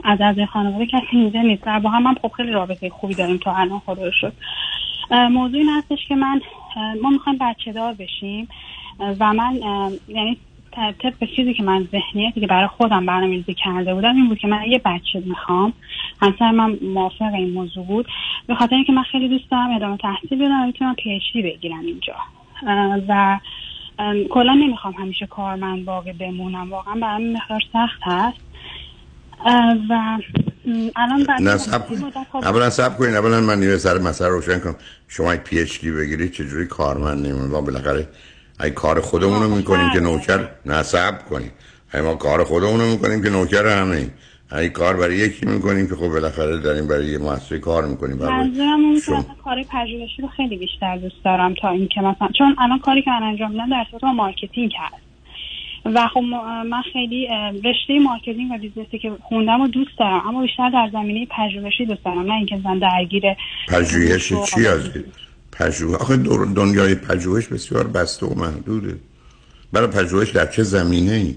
از از خانواده کسی اینجا نیست. و با هم هم خب خیلی رابطه خوبی داریم تا الان خدا شد موضوع این هستش که من ما می‌خوایم بچه دار بشیم و من یعنی طبق چیزی که من ذهنیتی که برای خودم برنامه‌ریزی کرده بودم این بود که من یه بچه می‌خوام. همسر من موافق این موضوع بود. به خاطر اینکه من خیلی دوست دارم ادامه تحصیل بدم و بتونم PhD بگیرم اینجا. و کلا نمی‌خوام همیشه کارمند باقی بمونم. واقعا برام مقدار سخت هست. و الان
اولا صبر کنید اولا من یه سر مسئله روشن کنم. شما یک PhD بگیرید چجوری کارمند نمیم ما بالاخره ای کار خودمون رو می‌کنیم که نوکر نه صبر کنید. ای ما کار خودمون رو می‌کنیم که نوکر همه ایم. ای کار برای یکی می‌کنیم که خب بالاخره داریم برای یه مؤسسه کار می‌کنیم. برای
منظورم اون
شما.
کار پژوهشی رو خیلی بیشتر دوست دارم تا اینکه مثلا چون الان کاری که من انجام میدم در صورت marketing هست. و خب من خیلی رشته marketing و business ی که خوندم رو دوست دارم اما بیشتر در زمینه پژوهشی دوست دارم نه اینکه من درگیر
پژوهش چی هستید پژوهش آخه دور- دنیای پژوهش بسیار بسته و محدوده. برای پژوهش در چه زمینه ای؟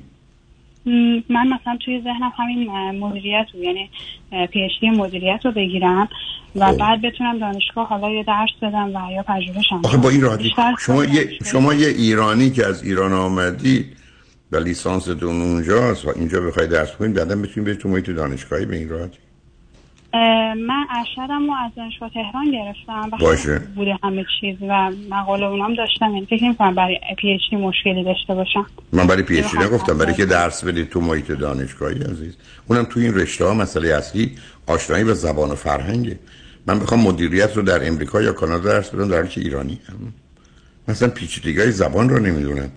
من مثلا توی ذهنم همین مدیریت رو یعنی PhD مدیریت رو بگیرم و بعد بتونم دانشگاه حالا یه درس بدم و یا پژوهشم
آخه با این راحتی شما یه شما یه ایرانی که از ایران آمدید و لیسانستون اونجاست و اینجا بخواید درس کنید بعدا بتونید برید تو محیط دانشگاهی به این راحتی.
من ارشدم رو از دانشگاه تهران گرفتم و
باشه.
بوده همه چیز و مقاله اونام داشتم یعنی فکر نمی‌کنم برای PhD مشکلی داشته باشم.
من برای پی اچ دی نگفتم برای که درس بدید تو محیط دانشگاهی عزیز. اونم تو این رشته ها مسئله اصلی آشنایی به زبان و فرهنگه. من بخوام مدیریت رو در امریکا یا کانادا درس بدم در که ایرانی هم. مثلا پیچیدگی زبان رو نمی‌دونم.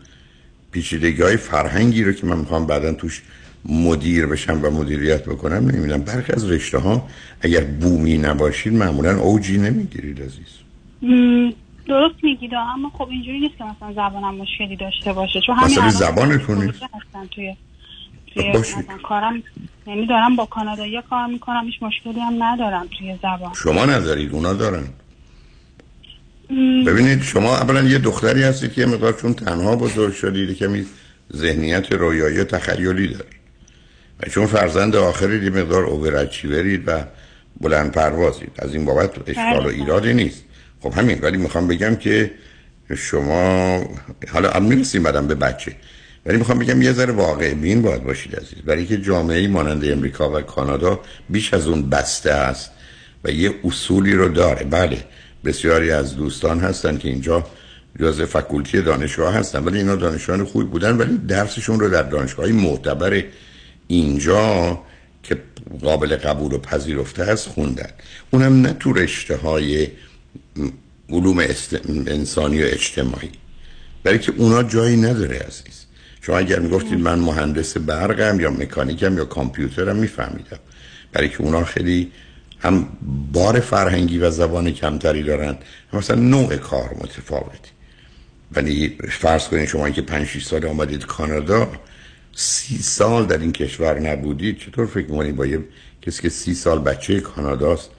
پیچیدگی های فرهنگی رو که من می‌خوام بعدا توش مدیر بشم و مدیریت بکنم نمی‌دونم. برخی از رشته ها اگر بومی نباشید معمولا اوجی نمی‌گیرید عزیز.
درست میگید اما خب اینجوری نیست که مثلا زبانم مشکلی داشته باشه چون همین
زبانتون نیست.
توی توی کارم یعنی دارم با کانادایی کار می‌کنم هیچ مشکلی هم ندارم توی زبان.
شما ندارید اونا دارن. ببینید شما اولا یه دختری هستید که یه مقدار چون تنها بزرگ شدید کمی ذهنیت رویایی و تخیلی دارید و چون فرزند آخرید یه مقدار اوورچیورید و بلند پروازید. از این بابت اشکال و
بله.
ایرادی نیست. خب همین ولی می‌خوام بگم که شما حالا می‌رسیم بعدم به بچه. ولی می‌خوام بگم یه ذره واقع بین باید باشید عزیز. برای که جامعه مانند امریکا و کانادا بیش از اون بسته است و یه اصولی رو داره. بله. بسیاری از دوستان هستن که اینجا جز فکولتی دانشگاه هستن ولی اینا دانشجویان خوبی بودن ولی درسشون رو در دانشگاهی معتبر اینجا که قابل قبول و پذیرفته است خوندن. اونم نه تو رشته های علوم است... انسانی و اجتماعی. برای که اونا جایی نداره عزیز. شما اگر می‌گفتید من مهندس برقم یا مکانیکم یا کامپیوترم میفهمیدم. برای که اونا خیلی هم بار فرهنگی و زبان کمتری دارن. مثلا نوع کار متفاوتی. ولی فرض کنید شما که 5 6 سال آمدید کانادا سی سال در این کشور نبودید. چطور فکر می‌کنید با یه کسی که سی سال بچه کاناداست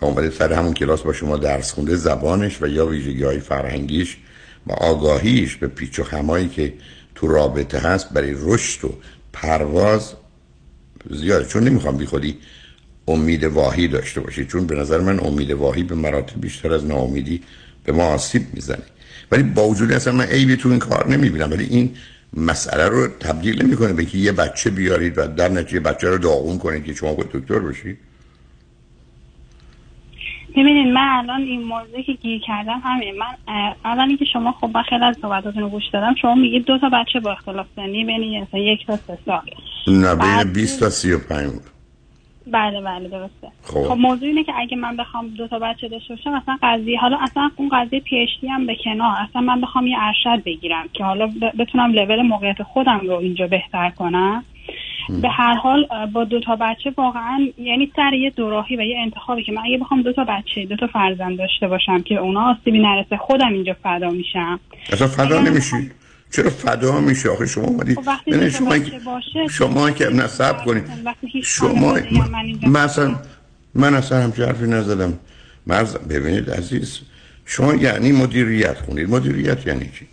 و اومده سر همون کلاس با شما درس خونده زبانش و یا ویژگی های فرهنگیش و آگاهیش به پیچ و خمایی که تو رابطه هست برای رشد و پرواز زیاده. چون نمی‌خوام بی خودی امید واهی داشته باشید چون به نظر من امید واهی به مراتب بیشتر از ناامیدی به ما آسیب می‌زنه. ولی با وجود اصلا من عیبی تو این کار نمی‌بینم. ولی این مسئله رو تبدیل نمی‌کنه به که یه بچه بیارید و در نتیجه بچه رو داغون کنید که شما باید دکتر بشید
ببینید من الان این موضوعی که گیر کردم همین. من اه، اولا اینکه شما خب من خیلی از صحبتاتون رو گوش دادم. شما میگید دو تا بچه با اختلاف سنی بین یک تا سه سال.
نه بین 20 تا 35 بود
بله بله درسته.
خب.
خب موضوع اینه که اگه من بخوام دو تا بچه داشته باشم اصلا قضیه حالا اصلا اون قضیه پی اچ دی هم به کنار. اصلا من بخوام یه ارشد بگیرم که حالا بتونم لول موقعیت خودم رو اینجا بهتر کنم. به هر حال با دو تا بچه واقعا یعنی سر یه دوراهی و یه انتخابی که من اگه بخوام دو تا بچه دو تا فرزند داشته باشم که اونا آسیبی نرسه خودم اینجا فدا میشم.
اصلا فدا نمیشی. چرا فدا میشه آخه شما اومدید
خب
شما شما که نصب کنید. شما
هم من
اصلا همچه حرفی نزدم. مرز ببینید عزیز شما یعنی مدیریت خونید. مدیریت یعنی چی؟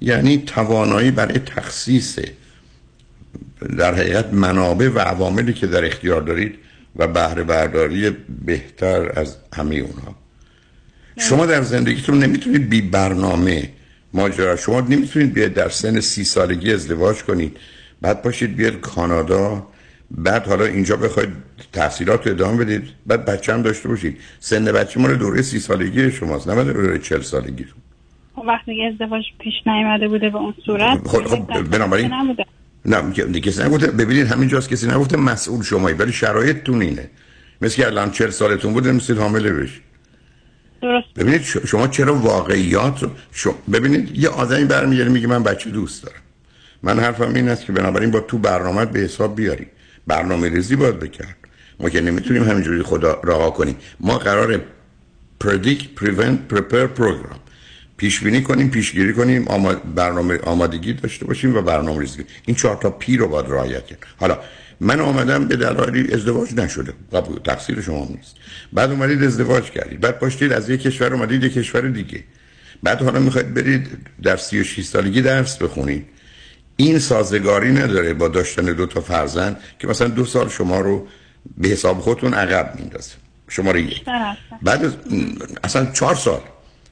یعنی توانایی برای تخصیص در حقیقت منابع و عواملی که در اختیار دارید و بهره برداری بهتر از همه اونها. شما در زندگیتون نمی‌تونید بی برنامه ماجرا شما نمی‌تونید بیاید در سن سی سالگی ازدواج کنید. بعد پاشید بیاد کانادا. بعد حالا اینجا بخواید تحصیلات رو ادامه بدید. بعد بچه هم داشته باشید. سن بچه مال دوره سی سالگی شماست نه دوره چل سالگی.
خب وقتی ازدواج پیش نیامده بوده به اون صورت
خب خب بنابراین. نه کسی نگفته ببینید همینجاست کسی نگفته مسئول شمایی ولی شرایطتون اینه. مثل که الان چل سالتون بود نمیستید حامله بشید. ببینید شما چرا واقعیات رو ببینید یه آدمی برمیگره میگه من بچه دوست دارم. من حرفم این است که بنابراین با تو برنامه به حساب بیاری. برنامه ریزی باید بکرد. ما که نمی‌تونیم همینجوری خدا رها کنیم. ما قرار predict prevent prepare program. پیش بینی کنیم پیشگیری کنیم آما- برنامه آمادگی داشته باشیم و برنامه ریزی. این چهار تا پی رو باید رعایت کرد. حالا من آمدم به دلایلی ازدواج نشده. قبول تقصیر شما نیست. بعد اومدید ازدواج کردید. بعد پاشتید از یک کشور اومدید یک کشور دیگه. بعد حالا می‌خواید برید در 36 سالگی درس بخونید. این سازگاری نداره با داشتن دو تا فرزند که مثلا دو سال شما رو به حساب خودتون عقب میندازه. شماره یک. بعد از اصلا چهار سال.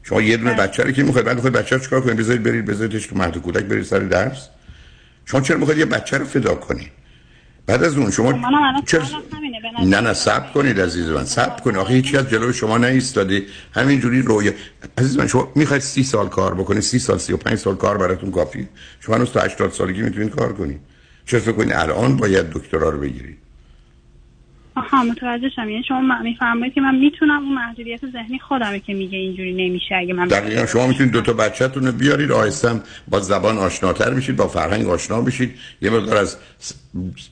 شما یه دونه بچه رو که می‌خواید بعد می‌خواید بچه رو چیکار کنید؟ بذارید برید بذاریدش تو مهد کودک برید سر درس. شما چرا می‌خواید یه بچه رو فدا کنید؟ بعد از اون شما چرا نه نه صبر کنید عزیز من صبر کنید. آخه هیچی از جلوی شما نایستاده همینجوری رویا عزیز من شما می‌خواید سی سال کار بکنید سی سال سی و پنج سال کار براتون کافی شما هنوز تا 80 سالگی می‌تونید کار کنید. چرا فکر کنید الان باید دکترا رو بگیرید؟
آها متوجه شدم. یعنی شما میفرمایید که من می‌تونم اون محدودیت ذهنی خودمه که میگه اینجوری نمیشه اگه من
دقیقا. شما می‌تونید دو تا بچه‌تون رو بیارید آهسته هم با زبان آشناتر میشید با فرهنگ آشنا بشید. یه مقدار از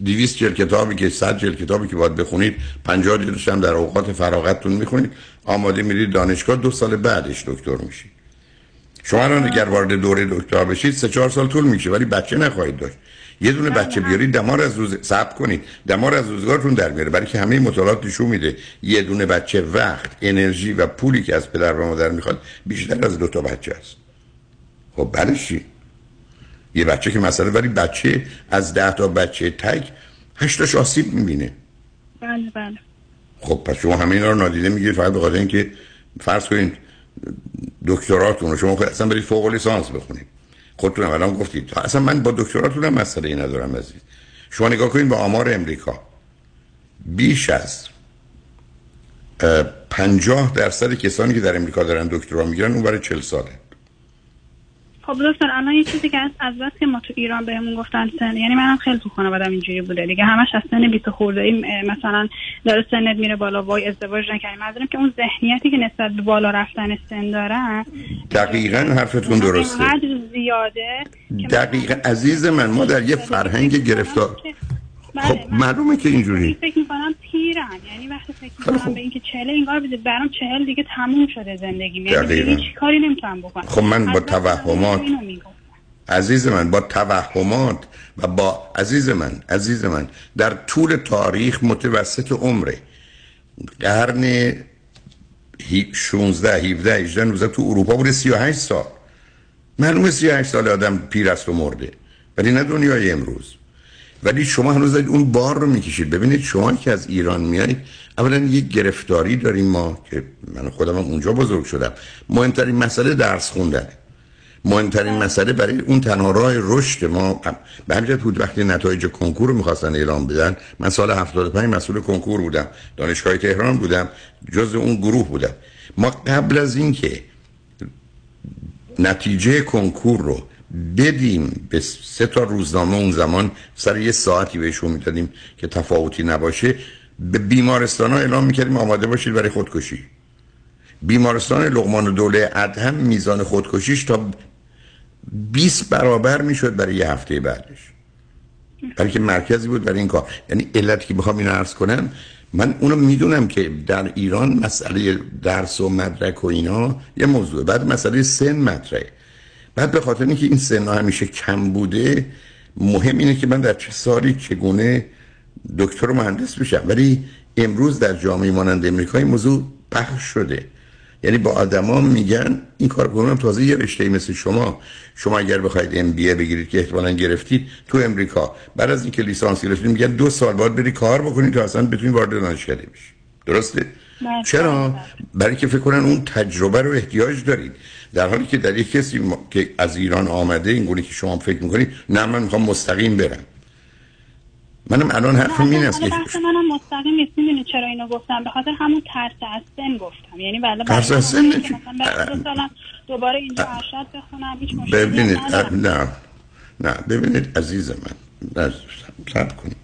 200 جلد کتابی که 100 جلد کتابی که باید بخونید 50 جلدش هم در اوقات فراغتتون می‌خونید. آماده میرید دانشگاه دو سال بعدش دکتر میشید. شما الان اگر وارد دوره دکترا بشید سه چهار سال طول میشه ولی بچه نخواهید داشت. یه دونه بچه بیارید دمار از روز صبر کنید دمار از روزگارتون در میاره. برای که همه مطالعات نشون میده. یه دونه بچه وقت انرژی و پولی که از پدر و مادر می‌خواد بیشتر از دو تا بچه است. خب بعدش چی؟ یه بچه که مثلا ولی بچه از ده تا بچه تک هشتاش آسیب می‌بینه.
بله بله.
خب پس شما همه اینا رو نادیده می‌گیرید فقط به خاطر اینکه فرض کنید دکتراتون رو شما اصلا برید فوق لیسانس بخونید. خودتون الان گفتید. اصلا من با دکتراتون هم مسئله ای ندارم عزیز. شما نگاه کنید به آمار امریکا. بیش از اه، پنجاه درصد کسانی که در امریکا دارن دکترا می‌گیرن اون برای چل ساله.
خب دکتر الان یه چیزی که از از بس که ما تو ایران بهمون گفتن سن یعنی منم خیلی تو خانوادم اینجوری بوده دیگه. همش از سن 20 خورده ای مثلا داره سنت میره بالا وای ازدواج نکردی منظورم که اون ذهنیتی که نسبت به بالا رفتن سن دارن
دقیقا حرفتون درسته.
زیاده
دقیقا عزیز من ما در یه فرهنگ گرفتار. خب معلومه که اینجوری.
فکر می‌کنم یعنی وقتی فکر می‌کنم به اینکه چهله انگار بده برام چهل دیگه تموم شده زندگیم یعنی هیچ کاری نمی‌تونم بکنم.
خب من با توهمات. عزیز من با توهمات و با عزیز من عزیز من در طول تاریخ متوسط عمره قرن هی- 16 17 18 19 تو اروپا بوده 38 سال. معلومه 38 سال آدم پیر است و مرده. ولی نه دنیای امروز. ولی شما هنوز دارید اون بار رو می‌کشید. ببینید شما که از ایران میایید اولا یک گرفتاری داریم ما که من خودم هم اونجا بزرگ شدم. مهمترین مسئله درس خوندنه مهمترین مسئله برای اون تنها راه رشد ما. به همین بود وقتی نتایج کنکور رو می‌خواستن اعلام بدن من سال 75 مسئول کنکور بودم. دانشگاه تهران بودم جز اون گروه بودم. ما قبل از اینکه نتیجه کنکور رو بدیم به سه تا روزنامه اون زمان سر یه ساعتی بهشون می‌دادیم که تفاوتی نباشه به بیمارستان ها اعلام می‌کردیم آماده باشید برای خودکشی. بیمارستان لغمان دوله ادهم میزان خودکشیش تا 20 برابر می‌شد برای یه هفته بعدش. برای که مرکزی بود برای این کار. یعنی علتی که بخوام اینو عرض کنم من اونو می‌دونم که در ایران مسئله درس و مدرک و اینا یه موضوع بعد مسئله سن مطرحه. بعد به خاطر اینکه این سن همیشه کم بوده مهم اینه که من در چه سالی چگونه دکتر و مهندس بشم ولی امروز در جامعه مانند امریکا این موضوع پخش شده. یعنی با آدما میگن این کار کنم تازه یه رشته مثل شما. شما اگر بخواید ام بی بگیرید که احتمالاً گرفتید تو امریکا. بعد از اینکه لیسانس گرفتید میگن دو سال بعد بری کار بکنید تا اصلا بتونید وارد دانشکده بشید. درسته؟ چرا؟ برای که فکر کنن اون تجربه رو احتیاج دارید. در حالی که در یک کسی که از ایران آمده این گونه که شما فکر می‌کنید نه من می‌خوام مستقیم برم. منم الان حرفم این است که
منم مستقیم نیست. می‌دونی چرا اینو گفتم؟ به خاطر همون ترس از سن گفتم. یعنی بله
ترس از سن؟
مثلا دوباره اینجا ارشد بخونم هیچ مشکلی
ببینید. نه نه. ببینید عزیز من صبر کنید.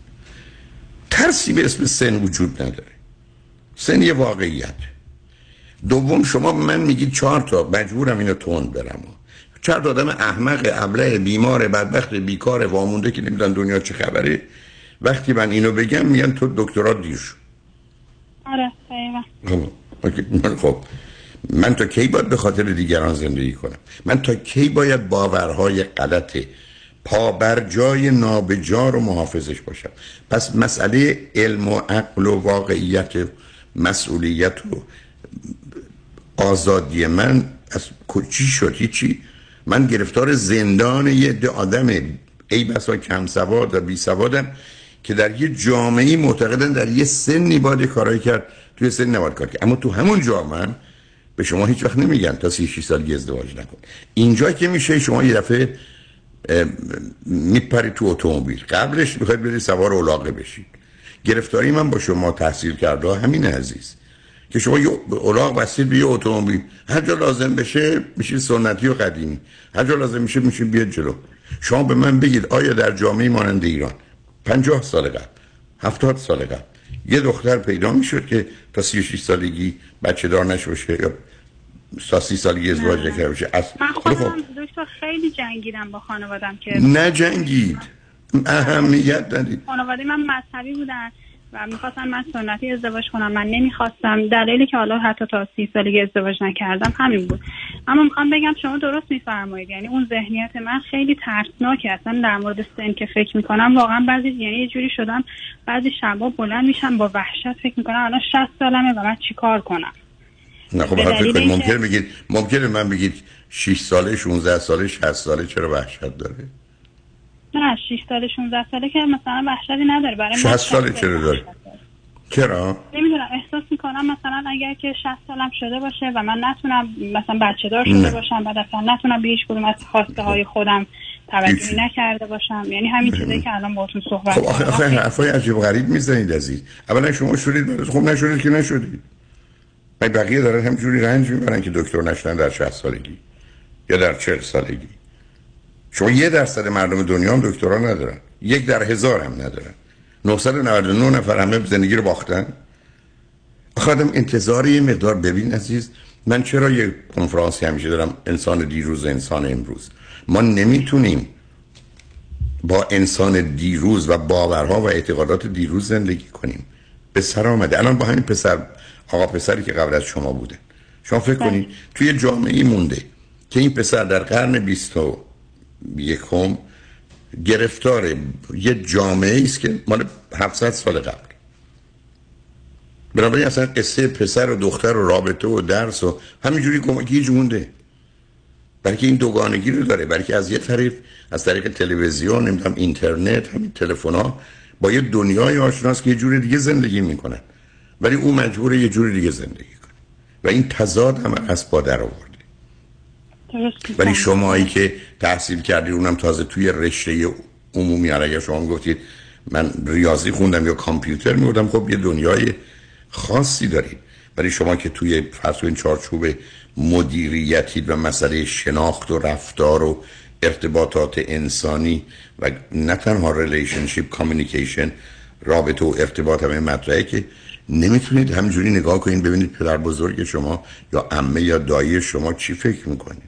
ترسی به اسم سن وجود نداره. سن یه واقعیت. دوم شما به من میگید چهار تا مجبورم اینو تند برم. چهار تا آدم احمق ابله بیمار بدبخت بیکار وامونده که نمی‌دونن دنیا چه خبره. وقتی من اینو بگم میگن تو دکترا دیر شد
آره.
خب، خب من تا کی باید به خاطر دیگران زندگی کنم؟ من تا کی باید باورهای غلط پا بر جای نابجا رو محافظش باشم؟ پس مسئله علم و عقل و واقعیت مسئولیت و آزادی من از چی شد؟ هیچی من گرفتار زندان یه عده آدم ای بسا کم سواد و بی سوادم که در یه جامعه معتقدن در یه سنی باید کارایی کرد. توی سن نباید کار کرد. اما تو همون جامعه به شما هیچ وقت نمیگن تا 36 سالگی ازدواج نکن. اینجا که میشه شما یه دفعه میپری تو اتومبیل. قبلش می‌خواید برید سوار اولاقه بشید گرفتاری من با شما تحصیل کرده همین عزیز. که شما یه اولاق بستید به یه اتومبیل. هر جا لازم بشه میشید سنتی و قدیمی. هر جا لازم میشه میشید بیاد جلو. شما به من بگید آیا در جامعه مانند ایران پنجاه سال قبل هفتاد سال قبل یه دختر پیدا می‌شد که تا 36 سالگی بچه دار نشه یا تا سی سالگی ازدواج نکرده باشه؟ از
من
خب
خودم دکتر خیلی جنگیدم با خانوادم که
نه جنگید اهمیت ندید.
خانواده من مذهبی بودن. و می‌خواستن من سنتی ازدواج کنم. من نمی‌خواستم. دلیلی که حالا حتی تا سی سالگی ازدواج نکردم همین بود. اما می‌خوام بگم شما درست میفرمایید. یعنی اون ذهنیت من خیلی ترسناکه. اصلا در مورد سن که فکر می‌کنم واقعا بعضی یعنی یه جوری شدم بعضی شبا بلند میشم با وحشت فکر می‌کنم الان 60 سالمه و من چیکار کنم؟
نه خب فکر ممکن بگید ممکنه من بگید 6 ساله 16 ساله 60 ساله چرا وحشت داره؟
نه 6 ساله 16 ساله که مثلا وحشتی نداره برای من
60 ساله چرا داره چرا؟
نمی‌دونم احساس می‌کنم مثلا اگر که 60 سالم شده باشه و من نتونم مثلا بچه دار شده
نه.
باشم بعد اصلا نتونم به هیچ کدوم از خواسته های خودم توجهی نکرده باشم. یعنی همین چیزی که الان باهاتون صحبت
خب آخه آخه. حرفای عجیب و غریب می‌زنید عزیز. اولا شما شدید خب نشدید که نشدید بقیه دارن همجوری رنج می‌برن که دکتر نشدن در 60 سالگی یا در 40 سالگی. شما یه درصد مردم دنیا هم دکترا ندارن. یک در هزار هم ندارن. 999 نفر همه زندگی رو باختن. آخه آدم انتظار یه مقدار ببین عزیز من چرا یه کنفرانسی همیشه دارم؟ انسان دیروز و انسان امروز. ما نمی‌تونیم با انسان دیروز و باورها و اعتقادات دیروز زندگی کنیم. به سر آمده. الان با همین پسر آقا پسری که قبل از شما بوده. شما فکر کنید توی جامعه مونده که این پسر در قرن بیست و یکم گرفتار یه جامعه است که مال 700 سال قبل. بنابراین اصلا قصه پسر و دختر و رابطه و درس و همینجوری گیج مونده. برای که این دوگانگی رو داره برای که از یه طریق از طریق تلویزیون نمی‌دونم اینترنت همین تلفن ها با یه دنیای آشناست که یه جور دیگه زندگی می‌کنن. ولی او مجبور یه جور دیگه زندگی کنه. و این تضاد هم از با در ولی شمایی که تحصیل کردی اونم تازه توی رشته عمومی اگر شما گفتید من ریاضی خوندم یا کامپیوتر میوردم خب یه دنیای خاصی دارید. ولی شما که توی فرض این چارچوب مدیریتید و مسئله شناخت و رفتار و ارتباطات انسانی و نه تنها relationship communication رابطه و ارتباط همه مطرحه که نمی‌تونید همجوری نگاه کنید ببینید پدر بزرگ شما یا عمه یا دایی شما چی فکر می‌کنه.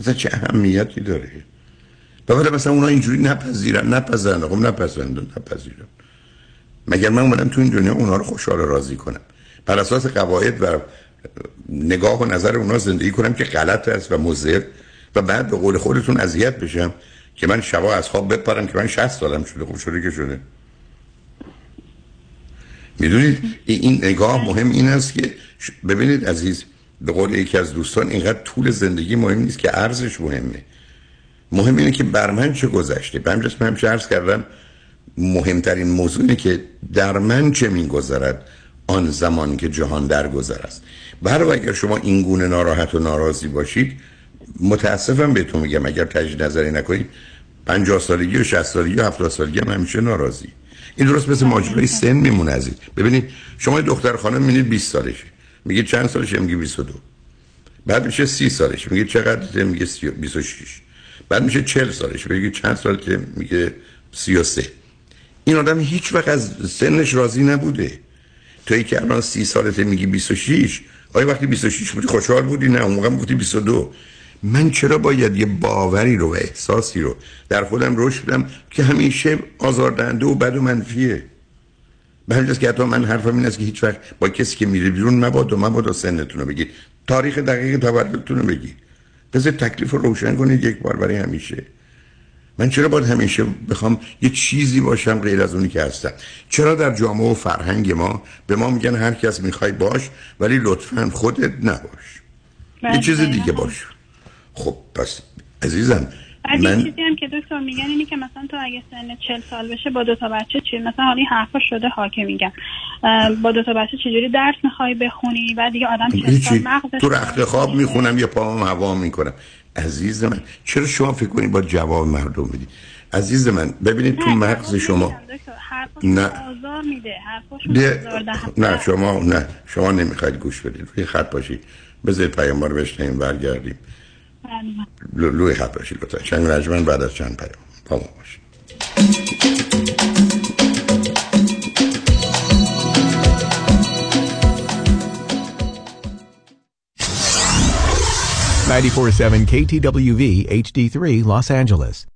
مثلا چه اهمیتی داره؟ و مثلا اونا اینجوری نپذیرن نپذیرن خب نپذیرن نپذیرن. مگر من اومدم تو این دنیا اونا رو خوشحال راضی کنم؟ بر اساس قواعد و نگاه و نظر اونا زندگی کنم که غلط است و مضر و بعد به قول خودتون اذیت بشم که من شبا از خواب بپرم که من 60 سالم شده خوب شده که شده. می‌دونید؟ این نگاه مهم این است که ببینید عزیز به قول یکی از دوستان اینقدر طول زندگی مهم نیست که ارزش مهمه. مهم اینه که بر من چه گذشته. به همجاست من همیشه عرض کردم مهمترین موضوع اینه که در من چه میگذرد آن زمان که جهان درگذر است. برای اگر شما این گونه ناراحت و ناراضی باشید متاسفم بهتون میگم اگر تجدید نظری نکنید 50 سالگی و 60 سالگی و 70 سالگی هم همیشه ناراضی. این درست مثل ماجرای سن میمونه از ببینید شما دختر خانم می‌بینید 20 سالشه. میگه چند سالشه؟ میگه 22 بعد میشه 30 سالش میگه چقدر؟ میگه 26 بعد میشه 40 سالش میگه چند سالته؟ میگه 33 این آدم هیچ وقت از سنش راضی نبوده. توی که الان 30 سالته میگی 26 آیا وقتی 26 بودی خوشحال بودی؟ نه اون موقع گفتی 22 من چرا باید یه باوری رو و احساسی رو در خودم رشد بدم که همیشه آزاردهنده و بد و منفیه؟ به همین که حتی من حرفم این است که هیچ وقت با کسی که میره بیرون مباد و مباد و سنتون رو بگید تاریخ دقیق تولدتون رو بگید بذار تکلیف رو روشن کنید یک بار برای همیشه. من چرا باید همیشه بخوام یه چیزی باشم غیر از اونی که هستم؟ چرا در جامعه و فرهنگ ما به ما میگن هر کس می‌خوای باش ولی لطفا خودت نباش؟ یه چیز دیگه باش. خب پس عزیزم
من چیزی هم که دکتر میگن اینی که مثلا تو اگه سن 40 سال بشه با دو تا بچه چی مثلا حالا این حرفا شده حاکم میگن. با دو تا بچه چجوری درس می‌خوای بخونی؟ و دیگه آدم 40 سال مغزش
تو رخت خواب می‌خونم یا پامم هوا می‌کنم. عزیز من چرا شما فکر کنید با جواب مردم بدید عزیز من ببینید تو مغز شما
نه.
میده. نه شما نه. شما نمی‌خواید گوش بدید. روی خط باشید. بذارید پیام رو بشنیم برگردیم. لوی خط باشید لطفا چند رجمن بعد از چند پیام با ما باشید
KTWV HD3 Los Angeles.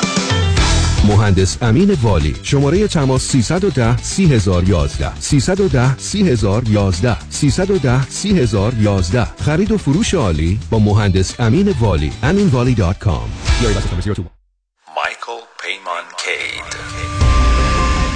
مهندس امین والی. شماره تماس 310 3011 310 3011 310 3011 خرید و فروش عالی با مهندس امین والی. aminvalley.com
Michael Payman Cade.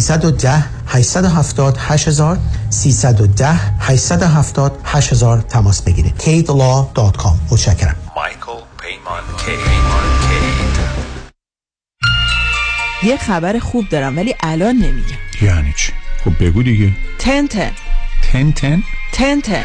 310 870 8000 310 870 8000 تماس بگیرید. Kidlaw.com متشکرم.
مایکل پیمان کی
یه خبر خوب دارم ولی الان نمیگم.
یعنی چی؟ خب بگو دیگه.
تن تن.
تن تن؟
تن تن.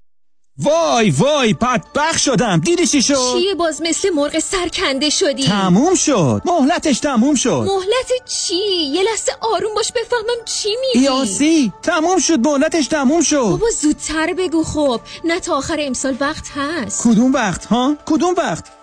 وای وای بدبخ شدم. دیدی چی شد؟
چیه باز مثل مرغ سرکنده شدی.
تموم شد. مهلتش تموم شد.
مهلت چی؟ یه لحظه آروم باش بفهمم چی میگی.
یاسی تموم شد مهلتش تموم شد.
بابا زودتر بگو خب. نه تا آخر امسال وقت هست.
کدوم وقت ها؟ کدوم وقت؟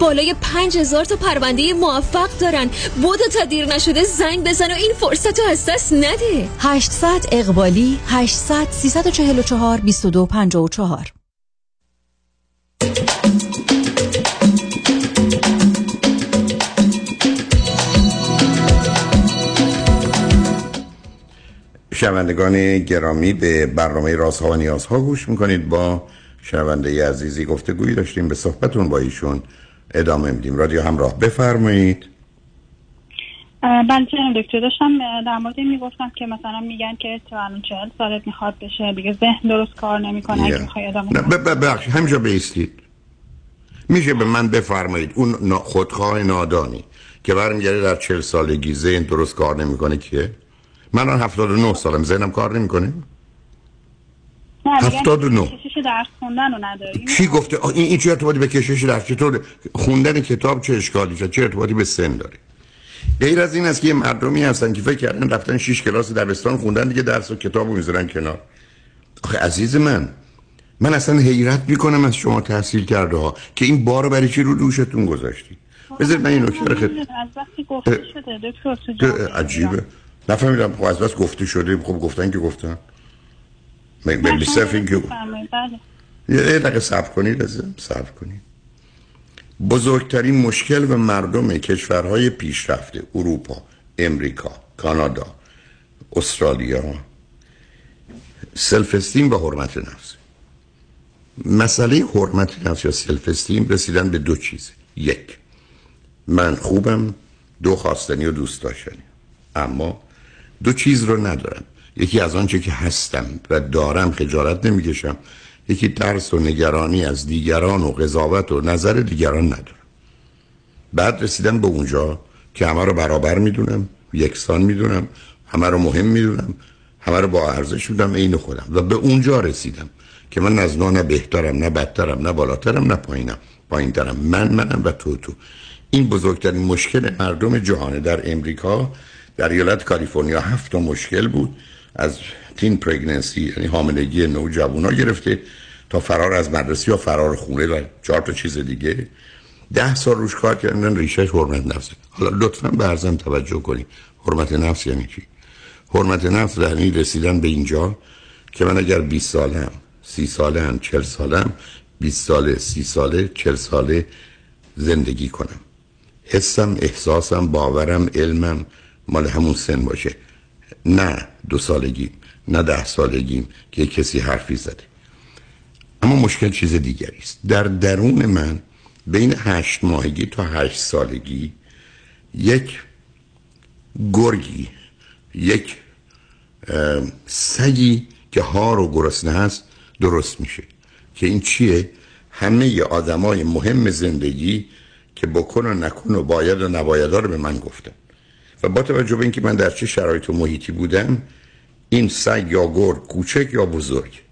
بالای 5000 تا پرونده موفق دارن. بودو تا دیر نشده زنگ بزن و این فرصت رو از دست نده.
800 اقبالی 800 344 2254
شنوندگان گرامی به برنامه رازها و نیازها گوش می‌کنید. با شنونده عزیزی گفته گویی داشتیم. به صحبتون با ایشون ادامه میدیم. رادیو همراه بفرمایید.
بله جناب دکتر؟ داشتم در مورد این می‌گفتم که مثلا میگن که تو الان چهل سالت می‌خواد بشه دیگه ذهن درست کار نمی‌کنه اگه می‌خوای ادامه
نه، ب- ب- ببخشید همینجا بیستید. میشه به من بفرمایید اون خودخواه نادانی که برمیگرده در چهل سالگی ذهن درست کار نمی‌کنه کیه؟ من الان 79 سالم ذهنم کار نمی‌کنه؟
نه میگن
79.
کشش درس خوندن رو نداری
کی گفته؟ این, این چه ارتباطی به کشش در چطور خوندن کتاب چه اشکالی شد چه ارتباطی به سن داره؟ غیر از این است که یه مردمی هستن که فکر کردن رفتن 6 کلاس دبستان خوندن دیگه درس و کتابو می‌ذارن کنار. آخه عزیز من من اصلا حیرت می‌کنم از شما تحصیل کرده ها که این بار رو برای چی رو دوشتون گذاشتی؟ بذارید من این نکته رو خد...
از وقتی گفته شده
عجیبه. نفهمیدم خب از بس گفته شده. خب گفتن که گفتن. به این که
بفرمایید، بله
یه دقیقه صبر کنید عزیزم صبر کنید. بزرگترین مشکل به مردم کشورهای پیشرفته اروپا امریکا کانادا استرالیا. self-esteem و حرمت نفس. مسئله حرمت نفس یا self-esteem رسیدن به دو چیز. یک من خوبم دو خواستنی و دوست داشتنی. اما دو چیز رو ندارم. یکی از آنچه که هستم و دارم خجالت نمی‌کشم یکی ترس و نگرانی از دیگران و قضاوت و نظر دیگران ندارم. بعد رسیدم به اونجا که همه رو برابر می‌دونم یکسان می‌دونم همه رو مهم می‌دونم همه رو با ارزش می‌دونم عین خودم. و به اونجا رسیدم که من از نه بهترم نه بدترم نه بالاترم نه پایینم. پایین ترم من منم و تو تو. این بزرگترین مشکل مردم جهانه در امریکا در ایالت کالیفرنیا هفت تا مشکل بود. از تین پرگننسی یعنی حاملگی نوجوانا گرفته تا فرار از مدرسه یا فرار خونه و چهار تا چیز دیگه. ده سال روش کار کردن ریشش حرمت نفسه حالا لطفا به ارزم توجه کنید حرمت نفس یعنی چی؟ حرمت نفس یعنی رسیدن به اینجا که من اگر 20 سالم 30 سالم 40 سالم 20 ساله 30 ساله 40 ساله زندگی کنم. حسم احساسم باورم علمم مال همون سن باشه. نه دو سالگی نه ده سالگیم که کسی حرفی زده. اما مشکل چیز دیگری است. در درون من بین هشت ماهگی تا هشت سالگی یک گرگی یک سگی که هار و گرسنه هست درست میشه. که این چیه؟ همه آدمای مهم زندگی که بکن و نکن و باید و نباید رو به من گفتن. و با توجه به اینکه من در چه شرایط و محیطی بودم این سگ یا گرگ کوچک یا بزرگ؟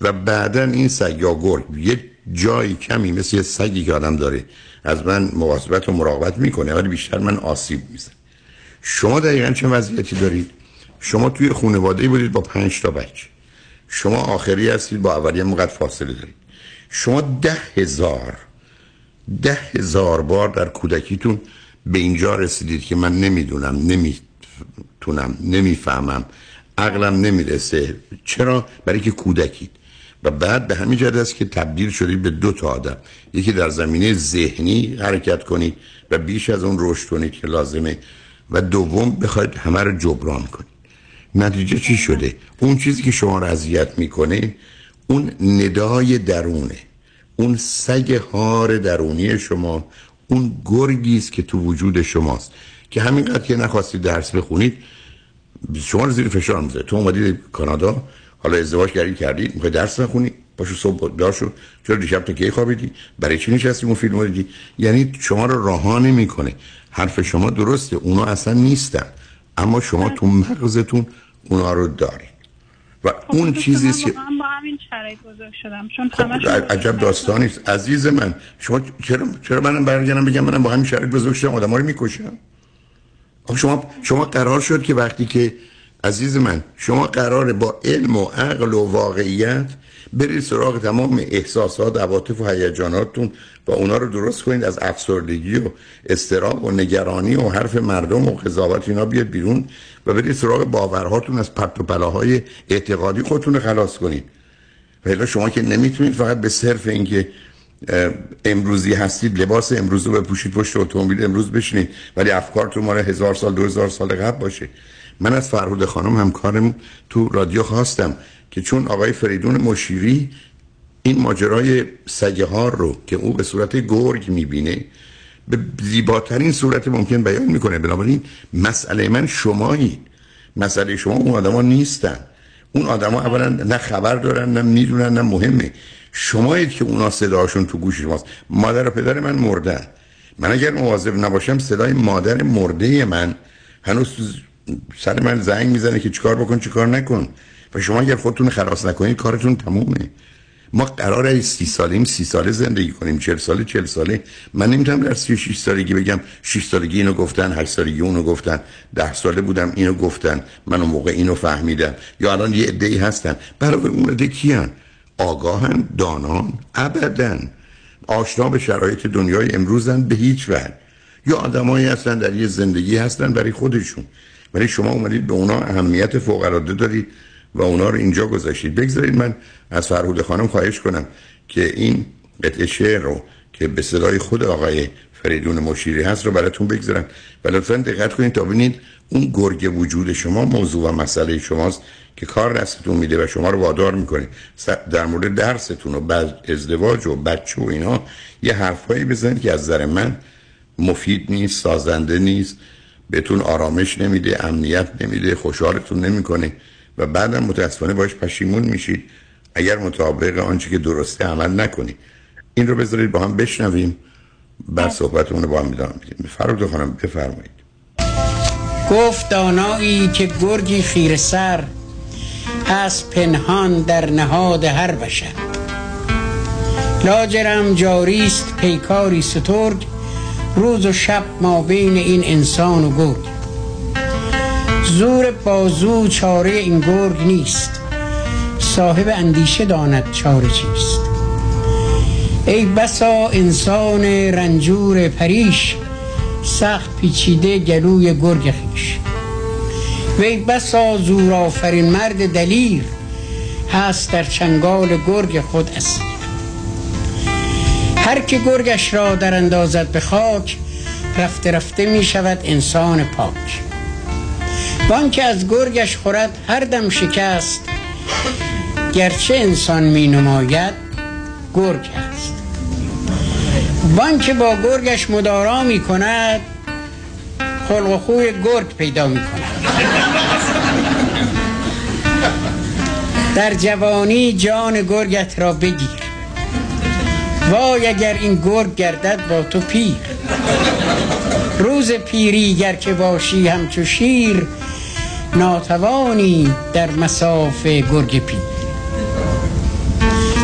و بعدا این سگ یا گرگ یه جایی کمی مثل یه سگی که آدم داره از من مواظبت و مراقبت می‌کنه ولی بیشتر من آسیب میزن شما دقیقا چه وضعیتی دارید؟ شما توی خانواده بودید با پنج تا بچه. شما آخری هستید با اولی مقدر فاصله دارید. شما ده هزار ده هزار بار در کودکیتون به اینجا رسیدید که من نمی‌دونم نمی‌تونم نمی‌فهمم. عقلم نمی‌رسه. چرا؟ برای که کودکید. و بعد به همین جهت است که تبدیل شدید به دو تا آدم. یکی در زمینه ذهنی حرکت کنید و بیش از اون رشد کنید که لازمه. و دوم بخواید همه رو جبران کنید. نتیجه چی شده؟ اون چیزی که شما رو اذیت می‌کنه اون ندای درونه. اون سگ هار درونی شما. اون گرگی است که تو وجود شماست. که همینقدر که نخواستید درس بخونید شما رو زیر فشار می‌ذاره. تو اومدید کانادا حالا ازدواج کردی کردی می‌خوای درس بخونی پاشو صبح داشو چرا دیشب تو کی خوابیدی؟ برای چی نشستی اون فیلم دیدی؟ یعنی شما رو راه نمی‌کنه. حرف شما درسته اونا اصلا نیستن. اما شما تو مغزتون اونا رو دارید. و
خب،
اون چیزی که
با همین شرایط بزرگ شدم چون
خب عجب داستانی است. عزیز من شما چرا چرا منم برگردم بگم منم با همین شرایط بزرگ شدم؟ آدم‌ها رو می‌کشم. خب شما شما قرار شد که وقتی که عزیز من شما قراره با علم و عقل و واقعیت برید سراغ تمام احساسات عواطف و هیجاناتتون و اونا رو درست کنید از افسردگی و استراب و نگرانی و حرف مردم و قضاوت اینا بیاد بیرون و برید سراغ باورهاتون از پرت و پلاهای اعتقادی خودتون رو خلاص کنید. و شما که نمی‌تونید فقط به صرف اینکه امروزی هستید لباس امروز رو بپوشید پشت اتومبیل امروز بشینید ولی افکارتون مال هزار سال دو هزار سال قبل باشه. من از فرهود خانم همکارم تو رادیو خواستم که چون آقای فریدون مشیری این ماجرای سگه رو که او به صورت گرگ می‌بینه به زیباترین صورت ممکن بیان می‌کنه. بنابراین مسئله من شمایید مسئله شما اون آدما نیستن. اون آدما اولا نه خبر دارن نه می‌دونن نه مهمه. شمایید که اونا صداشون تو گوش شماست مادر و پدر من مردن. من اگر مواظب نباشم صدای مادر مرده من هنوز سر من زنگ می‌زنه که چیکار بکن چیکار نکن. و شما اگر خودتون خلاص نکنید کارتون تمومه. ما قراره سی سالیم سی ساله زندگی کنیم چل ساله چل ساله. من نمی‌تونم در سی شیش سالگی بگم شیش سالگی اینو گفتن هشت سالگی اونو گفتن. ده ساله بودم اینو گفتن. من اون موقع اینو فهمیدم. یا الان یه عده‌ای هستن. برای اون عده کیان؟ آگاهن دانان ابدا آشنا به شرایط دنیای امروزن به هیچ وجه. یا آدمایی هستن در یه زندگی هستن برای خودشون. ولی شما اومدید به اونا اهمیت فوق العاده دارید و اونا رو اینجا گذاشتید. بگذارید من از فرهود خانم خواهش کنم که این قطعه شعر رو که به صدای خود آقای فریدون مشیری هست رو براتون بگذارم. و لطفا دقت کنید تا ببینید اون گرگ وجود شما موضوع و مسئله شماست که کار دستتون میده و شما رو وادار می‌کنه. در مورد درستون و ازدواج و بچه و اینا یه حرفایی بزنید که از نظر من مفید نیست سازنده نیست بهتون آرامش نمیده امنیت نمیده خوشحالتون نمی‌کنه. و بعدم متاسفانه باش پشیمون میشید. اگر مطابق آنچه که درسته عمل نکنید این رو بذارید با هم بشنویم. بعد صحبتمون رو با هم ادامه میدیم. فرود خانم بفرمایید.
گفت دانایی که گرگی خیر سر از پنهان در نهاد هر بشر. لاجرم جاریست پیکاری سترگ روز و شب ما بین این انسان و گرگ. زور بازو چاره این گرگ نیست. صاحب اندیشه داند چاره چیست. ای بسا انسان رنجور پریش سخت پیچیده گلوی گرگ خیش وی بسا زور آفرین مرد دلیر هست در چنگال گرگ خود اسیر. هر که گرگش را در اندازد به خاک رفته رفته می شود انسان پاک. وان که از گرگش خورد هر دم شکست. گرچه انسان می نماید گرگ است. که با گرگش مدارا می کند خلق و خوی گرگ پیدا می کند. در جوانی جان گرگت را بگیر. وای اگر این گرگ گردد با تو پیر. روز پیری گر که باشی همچو شیر ناتوانی در مساف گرگ پیر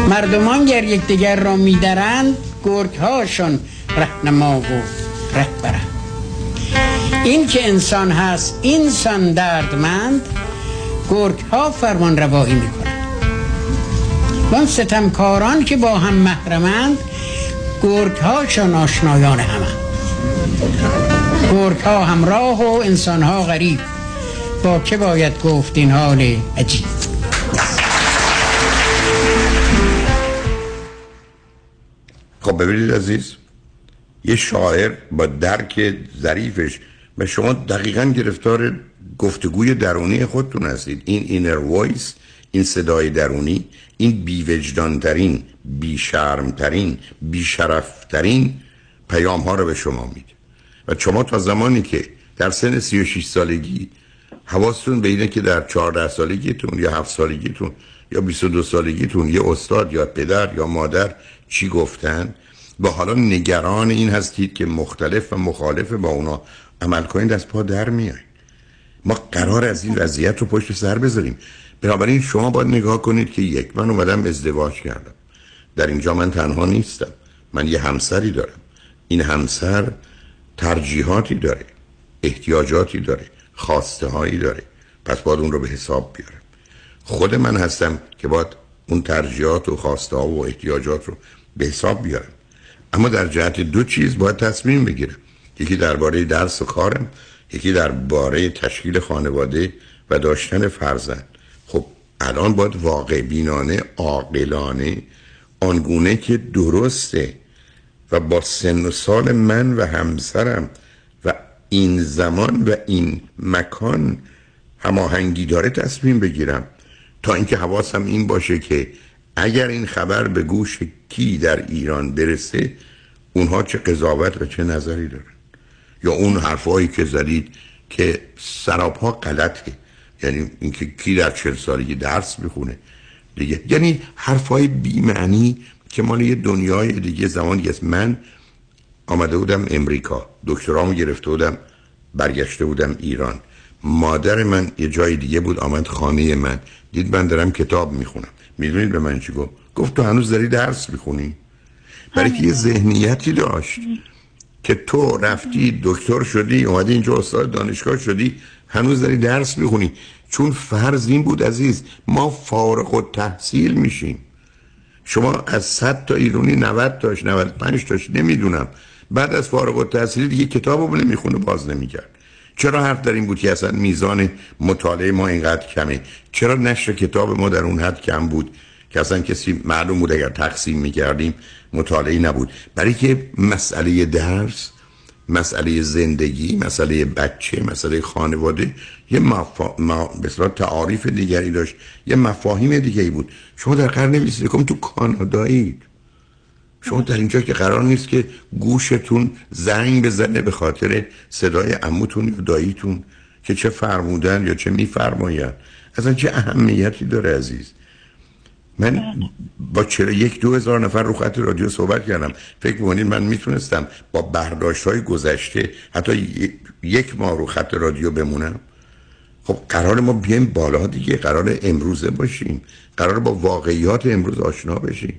مردمان گر یکدیگر را میدرند گرگ هاشون رهنما و رهبرند. این که انسان هست اینسان دردمند گرگ ها فرمان روایی می‌کنند. وان ستمکاران که با هم محرمند گرگ هاشون آشنایان همه گرگ ها همراه و انسان ها غریب. با که باید گفت این حال عجیب؟
خب ببینید عزیز یه شاعر با درک ظریفش و شما دقیقا گرفتار گفتگوی درونی خودتون هستید. این inner voice این صدای درونی این بیوجدانترین بیشرمترین بیشرفترین پیام ها رو به شما میده. و شما تا زمانی که در سن 36 سالگی حواستون به اینه که در 14 سالگیتون یا 7 سالگیتون یا 22 سالگیتون یه استاد یا پدر یا مادر چی گفتن؟ با حالا نگران این هستید که مختلف و مخالف با اونا عمل کنید از پا در میایید ما قرار از این وضعیت رو پشت سر بذاریم. بنابراین شما باید نگاه کنید که یک من اومدم ازدواج کردم. در اینجا من تنها نیستم. من یه همسری دارم. این همسر ترجیحاتی داره احتیاجاتی داره. خواسته هایی داره. پس باید اون رو به حساب بیارم خود من هستم که باید اون ترجیحات و خواسته ها و احتیاجات رو به حساب بیارم. اما در جهت دو چیز باید تصمیم بگیرم. یکی درباره درس و کارم یکی درباره تشکیل خانواده و داشتن فرزند. خب الان باید واقع بینانه عاقلانه آنگونه که درسته و با سن و سال من و همسرم این زمان و این مکان هماهنگی داره تصمیم بگیرم. تا اینکه حواسم این باشه که اگر این خبر به گوش کی در ایران برسه اونها چه قضاوت و چه نظری دارن. یا اون حرفایی که زدید که سراپا غلطه. یعنی اینکه کی در چل سالگی درس می‌خونه. دیگه. یعنی حرفای بیمعنی که مال یه دنیای دیگه زمانی است. من آمده بودم امریکا. دکترامو گرفته بودم برگشته بودم ایران. مادر من یه جای دیگه بود آمد خانه من. دید من دارم کتاب می‌خونم. می‌دونید به من چی گفت؟ گفت تو هنوز داری درس می‌خونی؟ برای که یه ذهنیتی داشت که تو رفتی دکتر شدی اومدی اینجا استاد دانشگاه شدی هنوز داری درس می‌خونی. چون فرض این بود عزیز ما فارغ و تحصیل میشیم. شما از 100 تا ایرونی 90 تاش 95 تاش نمی‌دونم. بعد از فارغ و تحصیل دیگه کتابو نمی‌خونه باز نمی‌کرد. چرا حرف در این بود که اصلا میزان مطالعه ما اینقدر کمه؟ چرا نشر کتاب ما در اون حد کم بود که اصلا کسی معلوم بود اگر تقسیم می‌کردیم مطالعه نبود؟ برای که مسئله درس مسئله زندگی مسئله بچه مسئله خانواده یه مفا... ما... تعاریف دیگری داشت یه مفاهیم دیگری بود. شما در قرن 21 تو کانادایید. شما در اینجا که قرار نیست که گوشتون زنگ بزنه به خاطر صدای عموتون یا داییتون که چه فرمودن یا چه میفرماین اصلا چه اهمیتی داره عزیز؟ من با چرا یک دو هزار نفر رو خط رادیو صحبت کردم. فکر می‌کنید من می‌تونستم با برداشت های گذشته حتی یک ماه رو خط رادیو بمونم؟ خب قرار ما بیایم بالا دیگه. قرار امروزه باشیم. قرار با واقعیات امروز آشنا بشیم.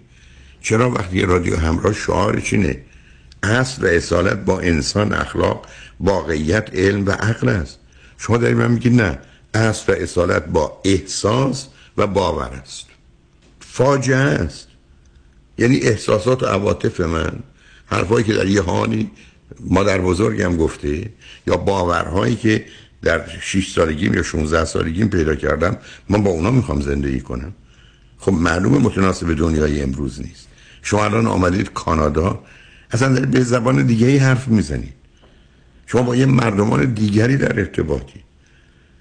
چرا وقتی رادیو همراه شعارش اینه اصل و اصالت با انسان اخلاق واقعیت علم و عقل است. شما دارید من میگید نه. اصل و اصالت با احساس و باور است. فاجعه است. یعنی احساسات و عواطف من حرفایی که در یه هانی مادر بزرگم گفته یا باورهایی که در 6 سالگیم یا 16 سالگیم پیدا کردم من با اونا می‌خوام زندگی کنم. خب معلومه متناسب دنیای امروز نیست. شما الان آمدید کانادا اصلا دارید به زبان دیگه حرف می‌زنید. شما با یه مردمان دیگری در ارتباطی.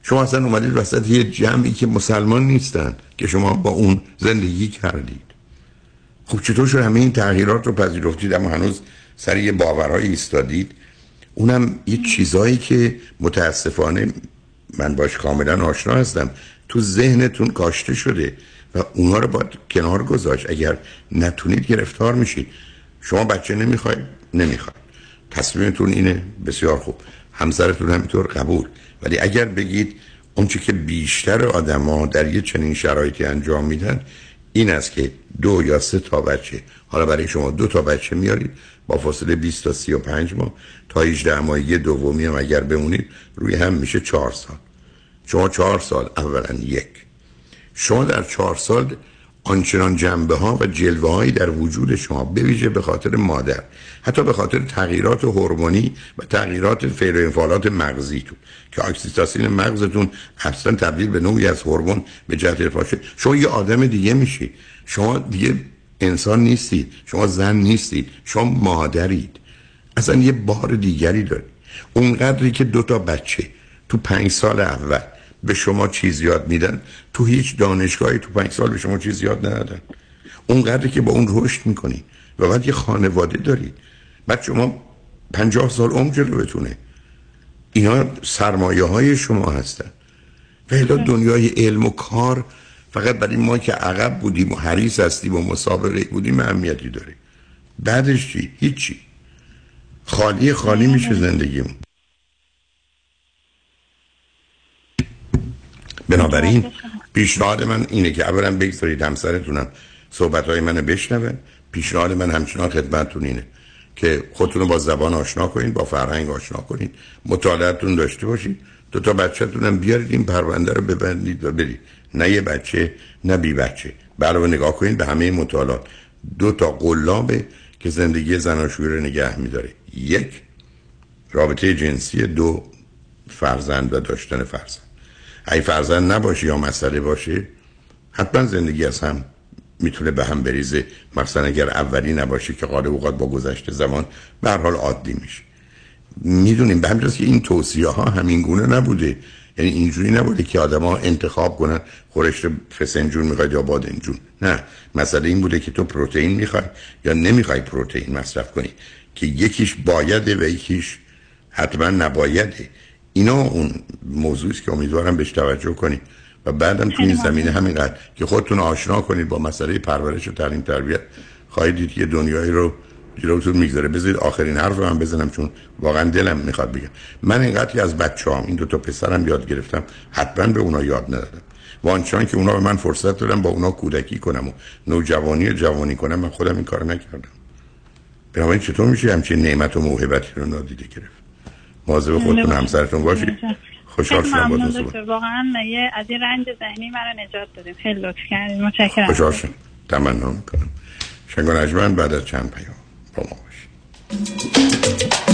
شما اصلا اومدید وسط یه جمعی که مسلمان نیستن که شما با اون زندگی کردید. خب چطور شد همه این تغییرات رو پذیرفتید اما هنوز سر یه باورهایی ایستادید؟ اونم یه چیزایی که متاسفانه من باش کاملا آشنا هستم. تو ذهنتون کاشته شده و اونا رو باید کنار گذاشت. اگر نتونید گرفتار میشید. شما بچه نمی‌خواید نمی‌خواید. تصمیمتون اینه. بسیار خوب. همسرتون همینطور قبول. ولی اگر بگید اونچه که بیشتر آدما در یه چنین شرایطی انجام میدن این است که دو یا سه تا بچه. حالا برای شما دو تا بچه میارید. با فاصله 20 تا 35 ماه. تا 18 ماهگی دومی هم اگر بمونید روی هم میشه 4 سال. شما 4 سال اولا یک. شما در 4 سال آنچنان جنبه ها و جلوه هایی در وجود شما بویژه به خاطر مادر حتی به خاطر تغییرات هورمونی و تغییرات فعل و انفعالات مغزیتون که اکسیتاسین مغزتون اصلا تبدیل به نوعی از هورمون به جهت ارفاشه شما یه آدم دیگه میشید شما دیگه انسان نیستید شما زن نیستید شما مادرید. اصلا یه بار دیگری دارید اونقدری که دو تا بچه تو پنج سال اول به شما چیز یاد میدن تو هیچ دانشگاهی تو پنج سال به شما چیز یاد ندادن اونقدری که با اون رشد می‌کنید و بعد یه خانواده دارید بعد شما پنجاه سال عمر جلو بتونه اینا سرمایه های شما هستن. و دنیای علم و کار فقط برای ما که عقب بودیم و حریص هستیم و مسابقه بودیم اهمیتی داره. بعدش چی؟ هیچی. خالی خالی میشه زندگیمون. بنابراین پیشنهاد من اینه که اولا بگذارید همسرتونم صحبت های منو بشنوه. پیشنهاد من همچنان خدمتتون اینه که خودتون رو با زبان آشنا کنید با فرهنگ آشنا کنید مطالعتون داشته باشید دو تا بچه‌تون هم بیارید این پرونده رو ببندید و برید. نه یه بچه نه بی بچه. برای نگاه کنید به همه مطالعات. دو تا قلابه که زندگی زناشویی رو نگه میداره. یک رابطه جنسی دو فرزند و داشتن فرزند. ای فرزند نباشه یا مسئله باشه حتما زندگی از هم می‌تونه به هم بریزه. مثلا اگر اولی نباشه که قالب اوقات با گذشته زمان به حال عادی میشه می‌دونیم به همین که این توصیه ها همین گونه نبوده. یعنی اینجوری نبوده که آدما انتخاب کنن خورشت فسنجون می‌خواید یا بادنجون. نه. مسئله این بوده که تو پروتئین می‌خوای یا نمی‌خوای پروتئین مصرف کنی. که یکیش بایده و یکیش حتما نبایده. اینا اون موضوعی که امیدوارم بهش توجه کنید و بعدم تو این زمینه همینقدر که خودتون آشنا کنید با مسئله پرورش و تعلیم تربیت خواهید دید یه دنیایی رو جلوتون می‌گذاره. بذارید آخرین حرف من بزنم چون واقعا دلم می‌خواد بگم. من اینقدر که از بچه هم این دو تا پسرم یاد گرفتم حتما به اونا یاد ندادم. و آنچنان که اونا به من فرصت دادم با اونا کودکی کنم و نوجوانی و جوانی کنم من خودم این کار نکردم. بنابراین چطور میشه همچین نعمت و موهبتی رو نادیده گرفت؟ مواظب خودتون همسرتون باشید خوشحال شدم با
واقعا یه از این رنج ذهنی مرا نجات دادیم خیلی لطف کردید متشکرم.
خوشحال شدم. تمنا می‌کنم. شنگان بعد از چند پیام با ما باشید.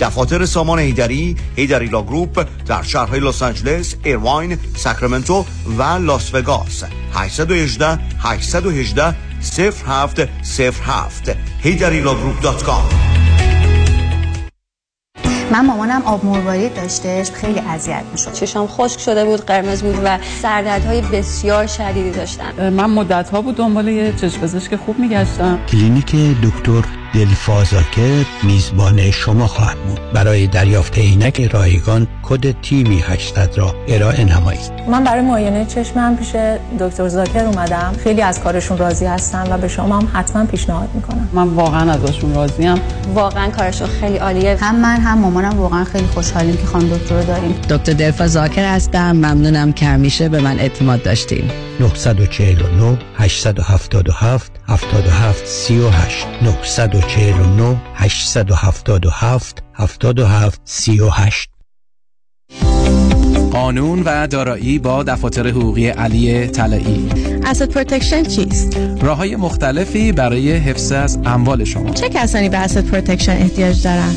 دفاتر سامان حیدری Heidari Law Group در شهرهای لس آنجلس، ایرواین، ساکرامنتو و لاس وگاس. 818 818 0707 HeidariLawGroup.com
من مامانم آب مروارید داشتش خیلی اذیت می‌شد.
چشام خشک شده بود قرمز بود و سردردهای بسیار شدیدی داشتن.
من مدت ها بود دنبال یه چشم پزشک خوب میگشتم.
کلینیک دکتر دلفازاکر میزبان شما خواهد بود. برای دریافت عینک رایگان کد تیمی 800 را ارائه نمایید.
من برای معاینه چشمم پیش دکتر زاکر اومدم. خیلی از کارشون راضی هستم و به شما هم حتما پیشنهاد می‌کنم. من واقعا ازشون راضیم
واقعا کارشون خیلی عالیه.
هم من هم مامانم واقعا خیلی خوشحالیم که خانم دکتر رو داریم.
دکتر دلفا زاکر هستم. ممنونم که همیشه به من اعتماد داشتیم
949 877 77 38 949 877 77 38
قانون و دارایی با دفاتر حقوقی علی طلایی
asset protection چیست؟
راه های مختلفی برای حفظ از اموال شما
چه کسانی به asset protection احتیاج دارند؟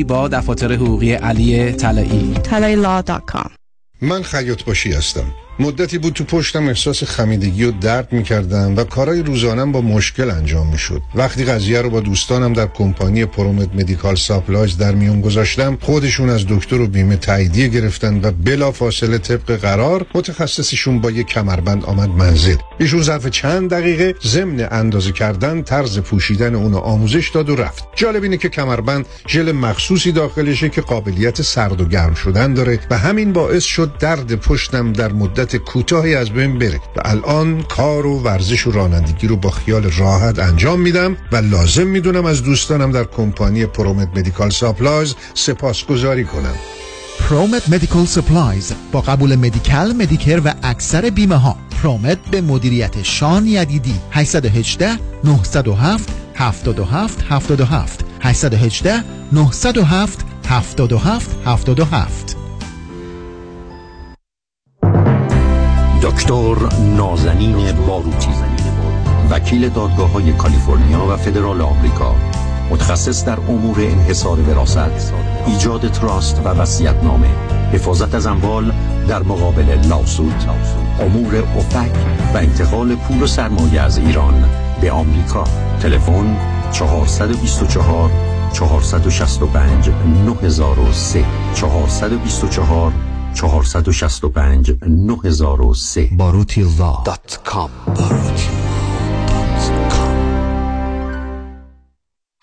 با دفاتر حقوقی علی طلایی.
من خیاط باشی هستم. مدتی بود تو پشتم احساس خمیدگی و درد می‌کردم و کارهای روزانم با مشکل انجام می‌شد. وقتی قضیه رو با دوستانم در کمپانی Promed Medical Supplies در میون گذاشتم خودشون از دکتر و بیمه تاییدیه گرفتن و بلا فاصله طبق قرار متخصصشون با یک کمربند آمد منزل. ایشون ظرف چند دقیقه ضمن اندازه کردن طرز پوشیدن اونو آموزش داد و رفت. جالب اینه که کمربند ژل مخصوصی داخلشه که قابلیت سرد و گرم شدن داره و همین باعث شد درد پشتم در مدت کوتاهی از بین بره و الان کار و ورزش و رانندگی رو با خیال راحت انجام میدم و لازم می‌دونم از دوستانم در کمپانی Promed Medical Supplies سپاسگزاری کنم.
Promed Medical Supplies با قبول Medi-Cal Medicare و اکثر بیمه ها Promed به مدیریت شان یدیدی. 818 907 77 77 818 907 77 77
دکتر نازنین باروتی وکیل دادگاه های کالیفرنیا و فدرال آمریکا متخصص در امور انحصار وراثت ایجاد تراست و وصیت نامه حفاظت از اموال در مقابل لاسود امور OFAC و انتقال پول و سرمایه از ایران به آمریکا. تلفن 424 465 9003 424 465 9003
باروتی law.
dot com.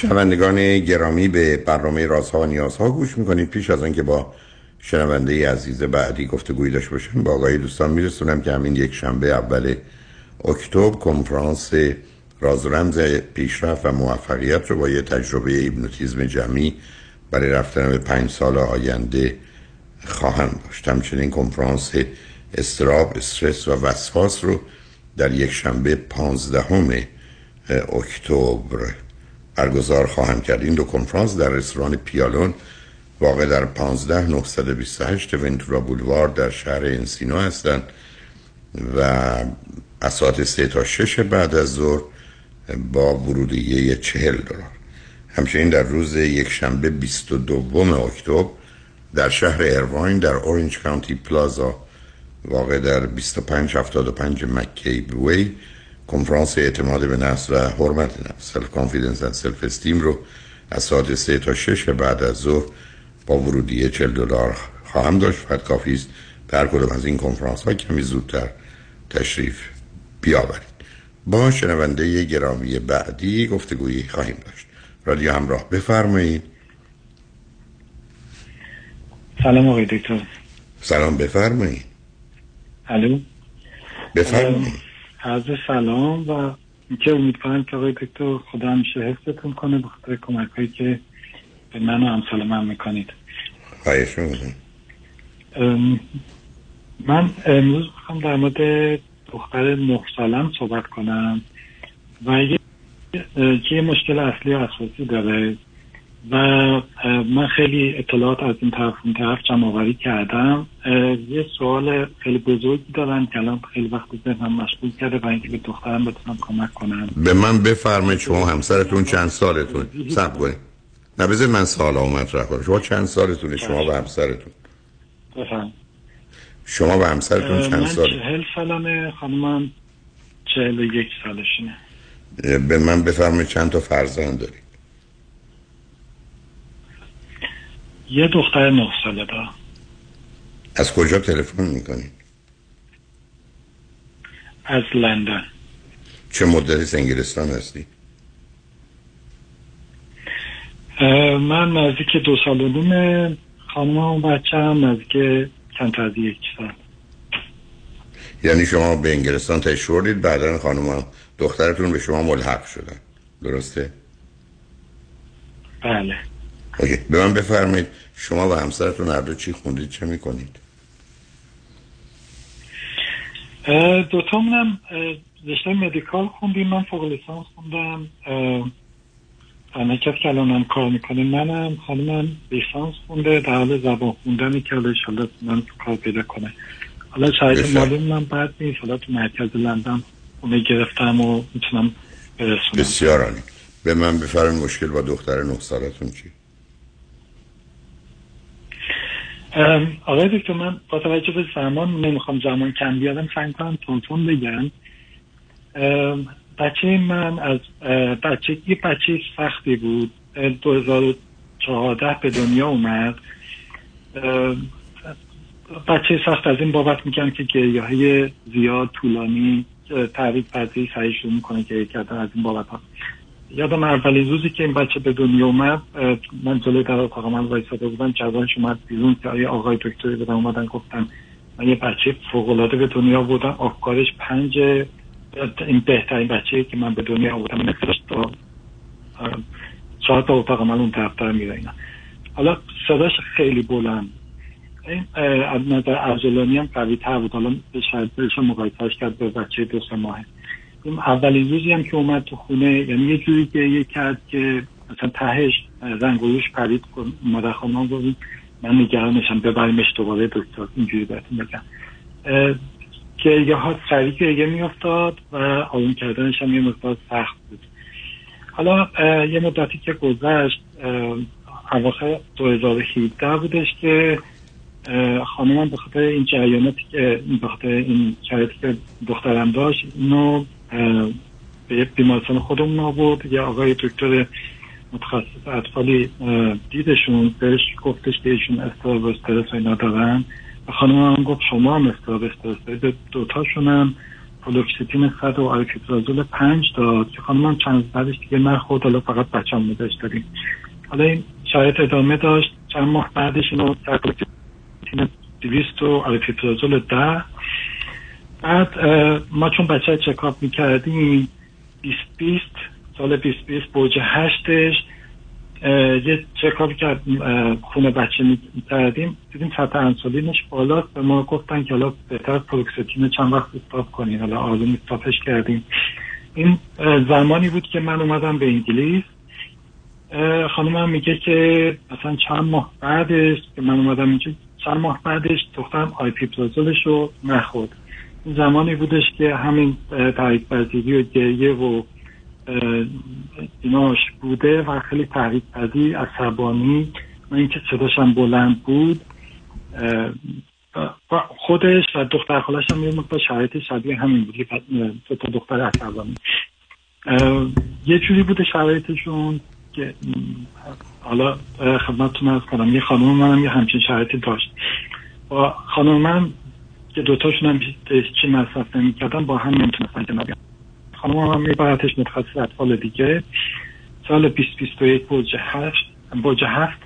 شنوندگان گرامی به برنامه رازها و نیازها گوش می‌کنید. پیش از آنکه با شنونده عزیز بعدی گفتگوی داشته باشیم با آقای دوستان میرسونم که همین یک شنبه اول اکتبر کنفرانس راز و رمز پیشرفت و موفقیت رو با یه تجربه ایبنوتیزم جمعی برای رفتن به پنج سال آینده خواهم داشت. همچنین کنفرانس استراب استرس و وسواس رو در یک شنبه پانزدهم اکتبر برگزار خواهم کرد. این دو کنفرانس در رستوران پیالون واقع در 15 928 ونتورا بولوار در شهر انسینو هستند و از ساعت 3 تا 6 بعد از ظهر با ورودیه 40 دلار. همچنین در روز یک شنبه 22 اکتبر در شهر ارواین در Orange County Plaza واقع در 2575 McCabe Way کنفرانس اعتماد به نفس و حرمت نفس. self-confidence و self-esteem رو از ساعت 3 تا 6 بعد از ظهر با ورودی 40 دلار خواهم داشت. فقط کافی است در کدام از این کنفرانس ها کمی زودتر تشریف بیاورید. با شنونده گرامی بعدی گفتگویی خواهیم داشت. رادیو همراه بفرمایید.
سلام آقای دکتر.
سلام بفرمایید.
الو؟
بفرمایید.
عرض سلام و اینکه امیدوارم که آقای دکتر خدا همیشه حفظتون کنه به خاطر کمک هایی که به من و همسال من می‌کنید.
خواهش
من امروز می‌خوام در مورد دختر نه سالم صحبت کنم و یه مشکل اصلی و اساسی داره. و من خیلی اطلاعات از این طرف اون طرف جمع آوری کردم. یه سوال خیلی بزرگی دارم که الان خیلی وقت ذهنم مشغول کرده و اینکه به دخترم بتونم کمک کنم.
به من بفرمایید شما همسرتون چند سالتون؟ سب کنید. نه بذارید من سوال اومد کنم. شما چند سالتونه؟ شما و همسرتون.
بفهم
شما و همسرتون چند سال
من چهل سالمه خانمم چهل و یک سالشونه
به من بفرمایید چند تا فرزند دارید؟
یه دختر نه ساله دارم
از کجا تلفن می‌کنید؟
از لندن
چه مدتی انگلستان هستی؟
من نزدیک دو سال و نیم خانم و بچه هم نزدیک چند از یک سال
یعنی شما به انگلستان تشوردید بعدا خانم دخترتون به شما ملحق شدن درسته؟
بله.
به من بفرمایید. شما و همسرتون هر دو چی خوندید چه می‌کنید؟
دوتامونم رشته مدیکال خوندیم. من فوق لیسانس خوندم. کسی که الان کار می‌کنه منم. خانمم لیسانس خونده. در حال زبان خوندن که حالا من کار پیدا کنه. حالا شاید مالی من بعد نیست. حالا تو مرکز لندن خونه گرفتم و می‌تونم برسونم.
بسیار به من بفرمایید مشکل با دختر نه سالتون چی؟
آقای دکتر من با توجه به زمان نمی‌خوام زمان کم بیادم سعی کنم تونتون بگم. بچه من از بچه یه بچه سختی بود. 2014 به دنیا اومد. بچه سخت از این بابت میگم که گریه های زیاد طولانی تعریف پذیری سعی شروع می‌کنه گریه کردن از این بابت ها یادم اولین روزی که این بچه به دنیا اومد من جلوی در اتاق من وایساده بودم جوانش اومد بیرون که آیه آقای دکتری بودن اومدن گفتن من یه بچه فوقلاده به دنیا بودم. آفکارش پنج این بهترین بچه که من به دنیا آوردم نکتش تا ساعت تا اتاق من اون طرفتر میره اینا. حالا صداش خیلی بلند. این از نظر عضلانی هم قوی تر بود. حالا به شرطش مقایسهش کرد به بچه دو سه ماهه اولین روزی هم که اومد تو خونه یعنی یه جوری گریه کرد که مثلا تهش رنگ روش پرید مادر خانم بود من نگرانشم ببریمش دوباره دکتر اینجوری بهتون بگم گریه ها سریع گریه میافتاد و آروم کردنش هم یه مقدار سخت بود. حالا یه مدتی که گذشت اواخر 2017 بودش که خانمم به خاطر این جریاناتی که به خاطر این شرایطی که دخترم داشت اینو به بیمارستان خودمون آورد. یه آقای دکتر متخصص اطفالی دیدشون بهش گفتش که ایشون اضطراب و استرس اینا دارن. و خانم هم گفت شما هم اضطراب استرس دارید. دوتاشون هم فلوکسیتین صد و آریپیپرازول پنج داد. که خانم هم چند بعدش دیگه نخورد. حالا فقط بچه هم داشت داریم حالا این شاید ادامه داشت. چند ماه بعدش اینو دویست و آریپیپرازول ده بعد ما چون بچه چکاپ می‌کردیم 2020 سال 2020 برج هشتش یه چکاپی که خونه بچه می‌دادیم دیدیم سطح انسولینش بالاست و ما گفتن که حالا بهتر پروکستین چند وقت استاپ کنیم حالا آروم استاپش کردیم. این زمانی بود که من اومدم به انگلیس. خانمم میگه که مثلا چند ماه بعدش که من اومدم اینجا چند ماه بعدش دخترم آیپیپلازولش رو نخورد. زمانی بودش که همین تحریک پذیری و گریه و ایناش بوده و خیلی تحریک پذیر عصبانی و اینکه صداشم بلند بود. خودش و دختر خالش هم یه مقدار شرایط شبیه همین بود که تا دختر عصبانی. یه جوری بوده شرایطشون که حالا خدمتتون از کنم یه خانم منم یه همچین شرایطی داشت. با خانم من که دوتاشون هم چی مصرف نمی کردن با هم نمی‌تونستن کنار بیان خانم هم میبرتش متخصص اطفال دیگه. سال 2021 برج هشت. برج هفت.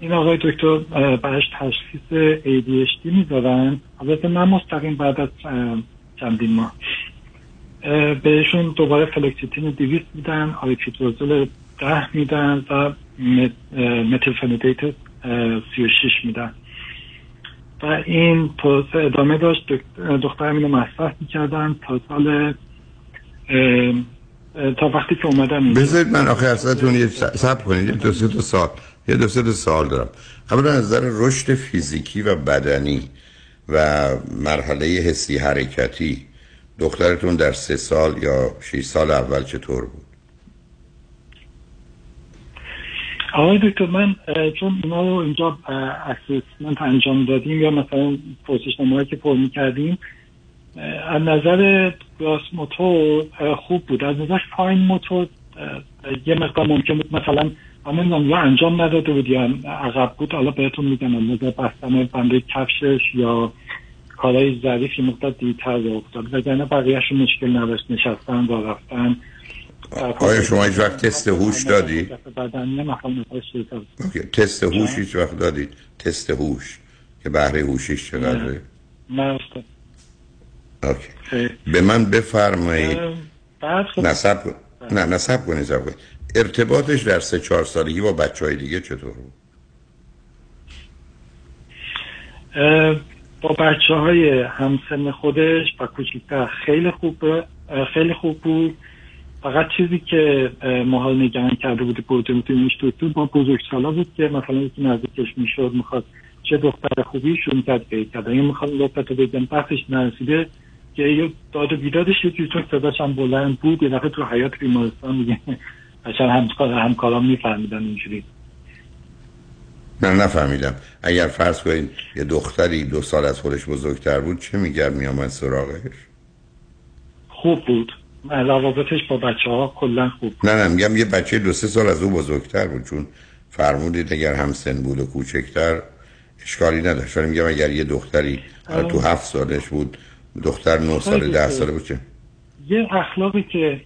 این آقای دکتر برش تشخیص ADHD میدارن البته نه مستقیم بعد از چندین ماه. بهشون دوباره فلکسیتین دیویست میدن آریپیتروزول ده میدن و متلفنیدیت سی و شیش میدن. و این پروسه ادامه داشت. دختر اینو مصرف می‌کردن تا سال تا وقتی که اومدن
بذارید من آخه ازتون یه سب کنید. یه دو سه سال یه دو سه سال دارم. اولا از نظر رشد فیزیکی و بدنی و مرحله حسی حرکتی دخترتون در سه سال یا شش سال اول چطور بود؟
آقای دکتر من چون اینا رو اینجا اسسمنت انجام دادیم یا مثلا پرسش نمایی که پر می‌کردیم از نظر گراس موتور خوب بود. از نظر فاین موتور یه مقدار ممکن بود مثلا همین یا انجام نداده بود یا عقب بود. حالا بهتون میگم از نظر بستن بنده کفشش یا کارهای ظریف یه مقدار دیرتر افتاد وگرنه بقیهش مشکل نداشت. نشستن و رفتن.
آیا شما هیچ وقت تست هوش دادید؟ تست هوش هیچ وقت دادید؟ تست هوش که بهره هوشیش چقدره؟
نه.
اوکی. به من بفرمایید. نصب نه نصب کنید ارتباطش در سه چهار سالگی با بچه های دیگه چطور بود؟
با بچه های همسن خودش و کوچیکتر خیلی خوب خیلی خوب بود. فقط چیزی که محال نگران کرده بود بودیم تو با بزرگ سالا بود که مثلا یکی نزدیکش می‌شد می‌خواد چه دختر خوبی شروع کرد گریه کردن یا می‌خواد لطفت رو بگم بحثش نرسیده که یه داد و بیدادش یه چون صداش هم بلند بود یه دفعه تو حیات بیمارستان میگه اصلا همکار همکاران میفهمیدن اینجوری.
من نفهمیدم. اگر فرض کنید یه دختری دو سال از خودش بزرگتر بود چه میگرد میامد سراغش؟
خوب بود. روابطش با بچه ها کلا خوب
نه نه میگم یه بچه دو سه سال از او بزرگتر بود چون فرمودید اگر هم سن بود و کوچکتر اشکالی نداشت. ولی میگم اگر یه دختری تو هفت سالش بود دختر نه سال ده ساله بود چه؟
یه اخلاقی که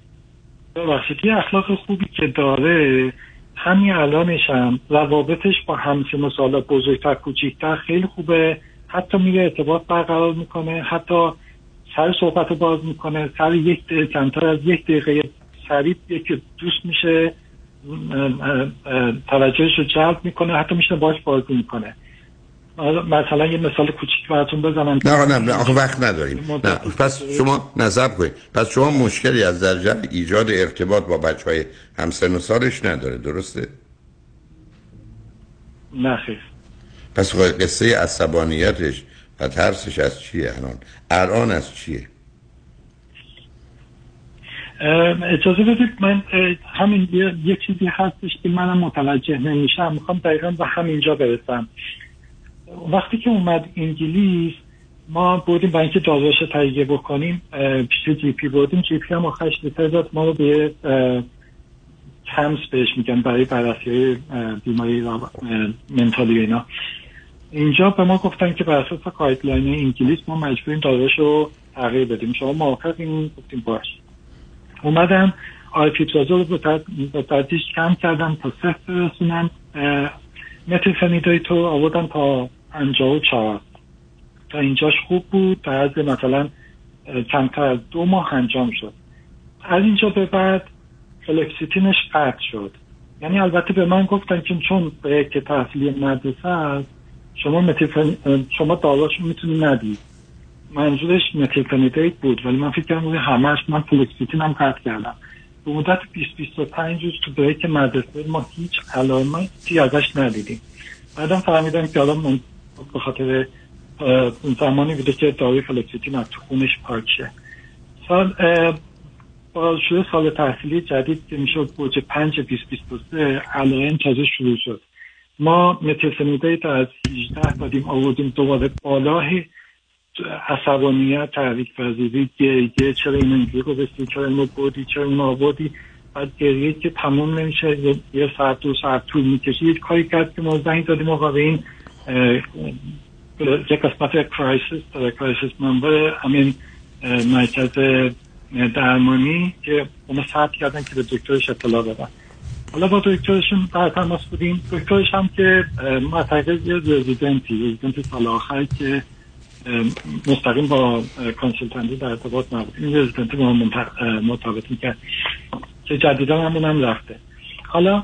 ببخشید یه اخلاق خوبی که داره همین الانش هم روابطش با همسن و سالا بزرگتر کوچیکتر خیلی خوبه. حتی میره ارتباط برقرار می‌کنه. حتی سر صحبت رو باز می‌کنه سر یک کمتر از یک دقیقه سریع یکی دوست میشه توجهش رو جلب می‌کنه حتی میشه باش بازی می‌کنه. مثلا یه مثال کوچیک براتون بزنم.
نه نه نه آخه وقت نداریم. نه پس شما نظر کنید. پس شما مشکلی از درجه ایجاد ارتباط با بچه های همسن و سالش نداره درسته؟
نه خیلی
پس قصه عصبانیتش و ترسش از چیه الان؟ الان از چیه؟
اجازه بدید من همین یه چیزی هستش که منم متوجه نمیشم. می‌خوام دقیقا به همینجا برسم. وقتی که اومد انگلیس ما بودیم با اینکه داروش تهیه بکنیم پیش GP بودیم. GP هم آخرش داد. ما رو به CAMHS بهش میگن برای بررسی بیماری mental ی اینا. اینجا به ما گفتن که بر اساس guideline انگلیس ما مجبوریم داروش رو تغییر بدیم. شما موافقین؟ گفتیم باش. اومدم آریپیپرازول رو به تدریج کم کردم تا صفر برسونم. متیل‌فنیدیت آوردم تا پنجاه و چهار. تا اینجاش خوب بود. بعد مثلا کمتر از دو ماه انجام شد. از اینجا به بعد فلوکسیتینش قطع شد. یعنی البته به من گفتن که چون به که تحصیلی مدرسه است شما متیفن... شما داراش می‌تونی ندید منظورش متیل‌فنیدیت بود ولی من فکر کردم همش من فلوکسیتین هم قطع کردم. به مدت 20-25 روز تو break مدرسه ما هیچ علامتی ازش ندیدیم. بعدم فهمیدم که الان من به خاطر زمانی بوده که داروی فلکسیتین از تو خونش پاکشه سال با شروع سال تحصیلی جدید که می‌شد بوجه 5 2023 علائم تازه شروع شد. ما متیسنیدیت از 18 دادیم آوردیم دوباره بالاه عصبانیت تحریک پذیری گریه چرا این اینجوری گذاشتی چرا اینو بودی چرا اینو آوردی؟ بعد گریه که تمام نمیشه یه ساعت دو ساعت طول می‌کشه. یه کاری کرد که ما زنگ دادیم آقا به این یک قسمت crisis داره crisis number همین مرکز درمانی که اونا ثبت کردن که به دکترش اطلاع بدن. حالا با دکترشون در تماس بودیم. دکترش هم که معتقد یه رزیدنتی رزیدنت سال آخر که مستقیم با consultant ی در ارتباط نبود. این رزیدنتی با مرتبط می‌کرد. که جدیدا همون هم رفته. حالا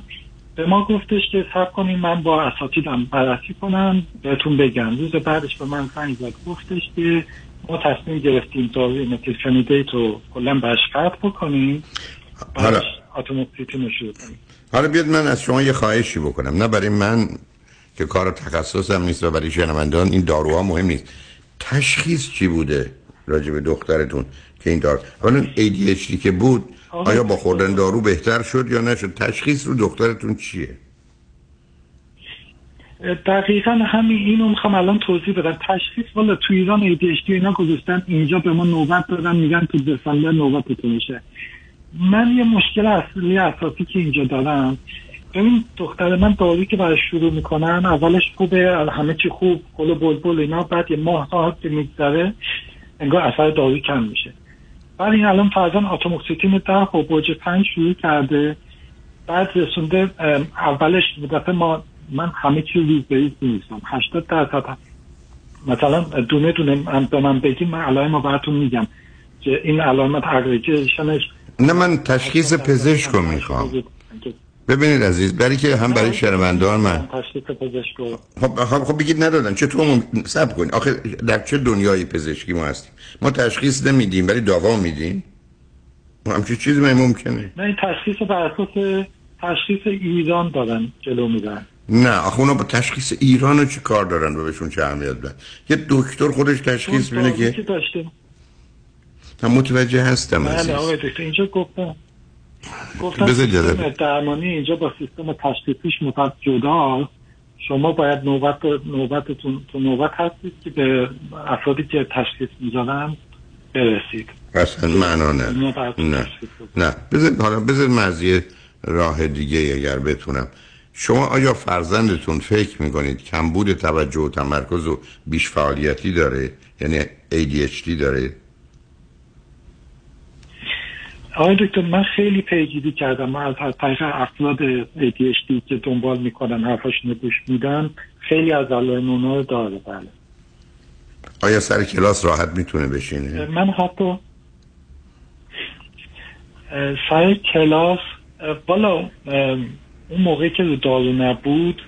به ما گفتش که سب کنیم من با اساتیدم بررسی کنم بهتون بگم. روز بعدش به من زنگ زد گفتش که ما تصمیم گرفتیم داروی متیلفنیدیت رو کلا برش قطع بکنیم رو شروع کنیم.
حالا بیاد من از شما یه خواهشی بکنم. نه برای من که کار تخصصم نیست و برای شنوندان این داروها مهم نیست. تشخیص چی بوده راجع به دخترتون که این دارو حالا ADHD که بود آیا با خوردن دارو بهتر شد یا نشد؟ تشخیص رو دخترتون چیه؟
دقیقا همین اینو می‌خوام الان توضیح بدم. تشخیص والا تو ایران ADHD اینا گذاشتن اینجا به ما نوبت دادن میگن تو دسامبر نوبتتون میشه. من یه مشکل اصلی اساسی که اینجا دارم. ببین دختر من داروی که برای شروع می‌کنن اولش خوبه همه چی خوب گل بلبل اینا بعد یه ماه تا که میگذره انگار اثر داروی کم میشه. بعد این الان فرزن آتوموکسیتین ده و بوج پنج شروع کرده. بعد رسونده اولش دفعه ما من همه چی ریز به ریز نیستم هشتاد درصد. مثلا دونه دونه به من بگیم من علائم رو براتون میگم. که این علائمات اگریگیشنش
نه من تشخیص پزشک رو می‌خوام. ببینید عزیز برای که هم برای شنوندان من. خب خب, خب بگید ندادن. چطور مم... سب کنید. آخه در چه دنیای پزشکی ما هستیم؟ ما تشخیص نمیدیم ولی دوا میدیم. همچی چیزی من ممکنه.
نه این تشخیص بر اساس تشخیص ایران دارن جلو میدن
نه آخه اونا با تشخیص ایران رو چی کار دارن؟ و بهشون چه اهمیت بدن یه دکتر خودش تشخیص میده که من متوجه هستم
بله آقای دکتر اینجا گفتم گفتم درمانی اینجا با سیستم تشخیصیش متفاوت جدا شما باید نوبت نوبتتون تو نوبت هستید که به افرادی که تشخیص می‌زنن برسید.
اصلا معنا نه نه نه. بذارید حالا بذارید مزیه راه دیگه اگر بتونم. شما آیا فرزندتون فکر می‌کنید کمبود توجه و تمرکز و بیش فعالیتی داره؟ یعنی ADHD داره؟
آقای دکتر من خیلی پیگیری کردم. من از طریق افراد ADHD که دنبال می‌کنن حرفاشون گوش میدن خیلی از علائم اونا رو داره بله.
آیا سر کلاس راحت می‌تونه بشینه؟
من حتی سر کلاس بالا اون موقعی که دارو نبود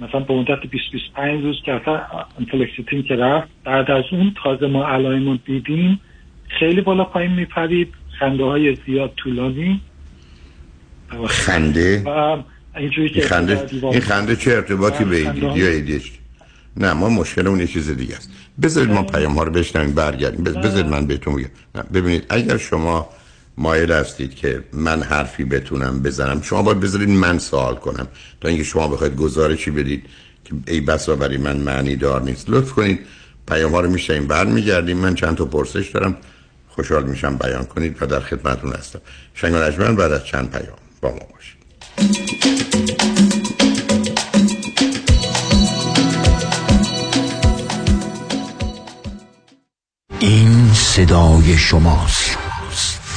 مثلا به مدت 20-25 روز که اصلا انفلکسیتین که رفت بعد از اون تازه ما علائمون دیدیم خیلی بالا پایین میپرید. خنده های زیاد طولانی.
خنده؟ این خنده این خنده چه ارتباطی به ایدید یا ایدیش نه ما مشکل اون یه چیز دیگه است. بذارید ما پیام ها رو بشنویم برگردیم. بذارید من بهتون بگم. ببینید اگر شما مایل هستید که من حرفی بتونم بزنم شما باید بذارید من سوال کنم. تا اینکه شما بخواید گزارشی بدید که ای بسا برای من معنی دار نیست. لطف کنید پیام ها رو میشنیم برمیگردیم. من چند تا پرسش دارم. خوشحال میشم بیان کنید و در خدمتون هستم. شنگان اجمن بعد از چند پیام با ما باشید.
این صدای شماست.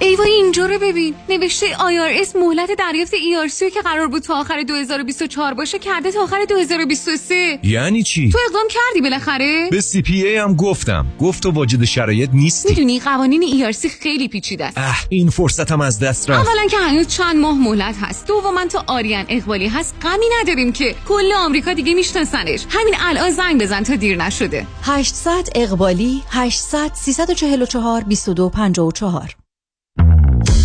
ایوا اینجا رو ببین. نوشته IRS مهلت دریافت ERC که قرار بود تا آخر 2024 باشه کرده تا آخر 2023
یعنی چی؟
تو اقدام کردی بالاخره؟
به سی پی ای هم گفتم. گفت و واجد شرایط نیستی.
می‌دونی قوانین ERC خیلی پیچیده است.
اه این فرصتم از دست رفت.
اولا که هنوز چند ماه مهلت هست. دوما تا آریان اقبالی هست. غمی نداریم که کل آمریکا دیگه میشناسنش. همین الان زنگ بزن تا دیر نشده.
800 اقبالی 800 344 2254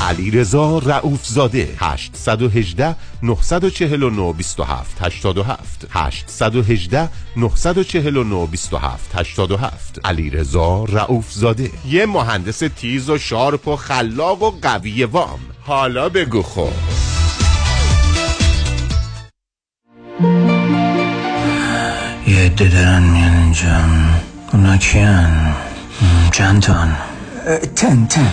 علی رضا رعوف زاده 818 949 27 87 818 949 27 87 علی رضا رعوف زاده. یه مهندس تیز و sharp و خلاق و قوی وام. حالا بگو خب.
یه عده دارن میان اینجا. اونا کیان؟ چند تان
تن تن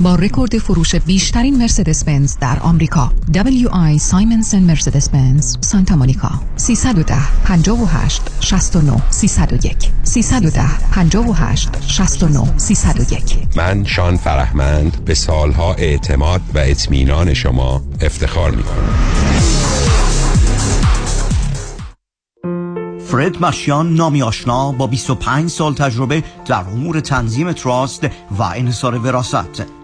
با رکورد فروش بیشترین مرسدس بنز در آمریکا. WI سایمنسن مرسدس بنز سانتا مونیکا. 310 58 69 301 310 58 69 301
من شان فرهمند به سالها اعتماد و اطمینان شما افتخار می کنم
فرد مشیان نامی آشنا با 25 سال تجربه در امور تنظیم تراست و انحصار وراست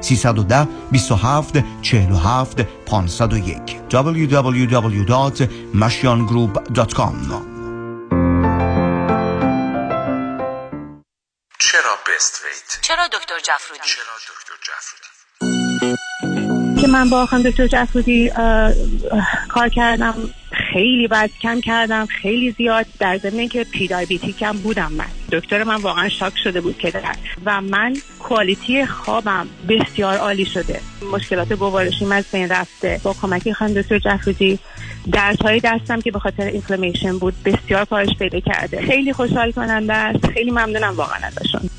310 27 47 501 www.mashiangroup.com
چرا بست ویت؟
چرا دکتر جفرودی؟
چرا دکتر جفرودی؟
که من با خانم دکتر جفرودی کار کردم خیلی وزن کم کردم خیلی زیاد. در ضمن که پی کم بودم من. دکتر من واقعا شاک شده بود که در و من کوالیتی خوابم بسیار عالی شده. مشکلات گوارشیم از بین رفته. با کمک خانم دکتر جفرودی های دستم که به خاطر اینفلامیشن بود بسیار کارش پیدا کرده. خیلی خوشحال کننده است. خیلی ممنونم واقعا ازشون.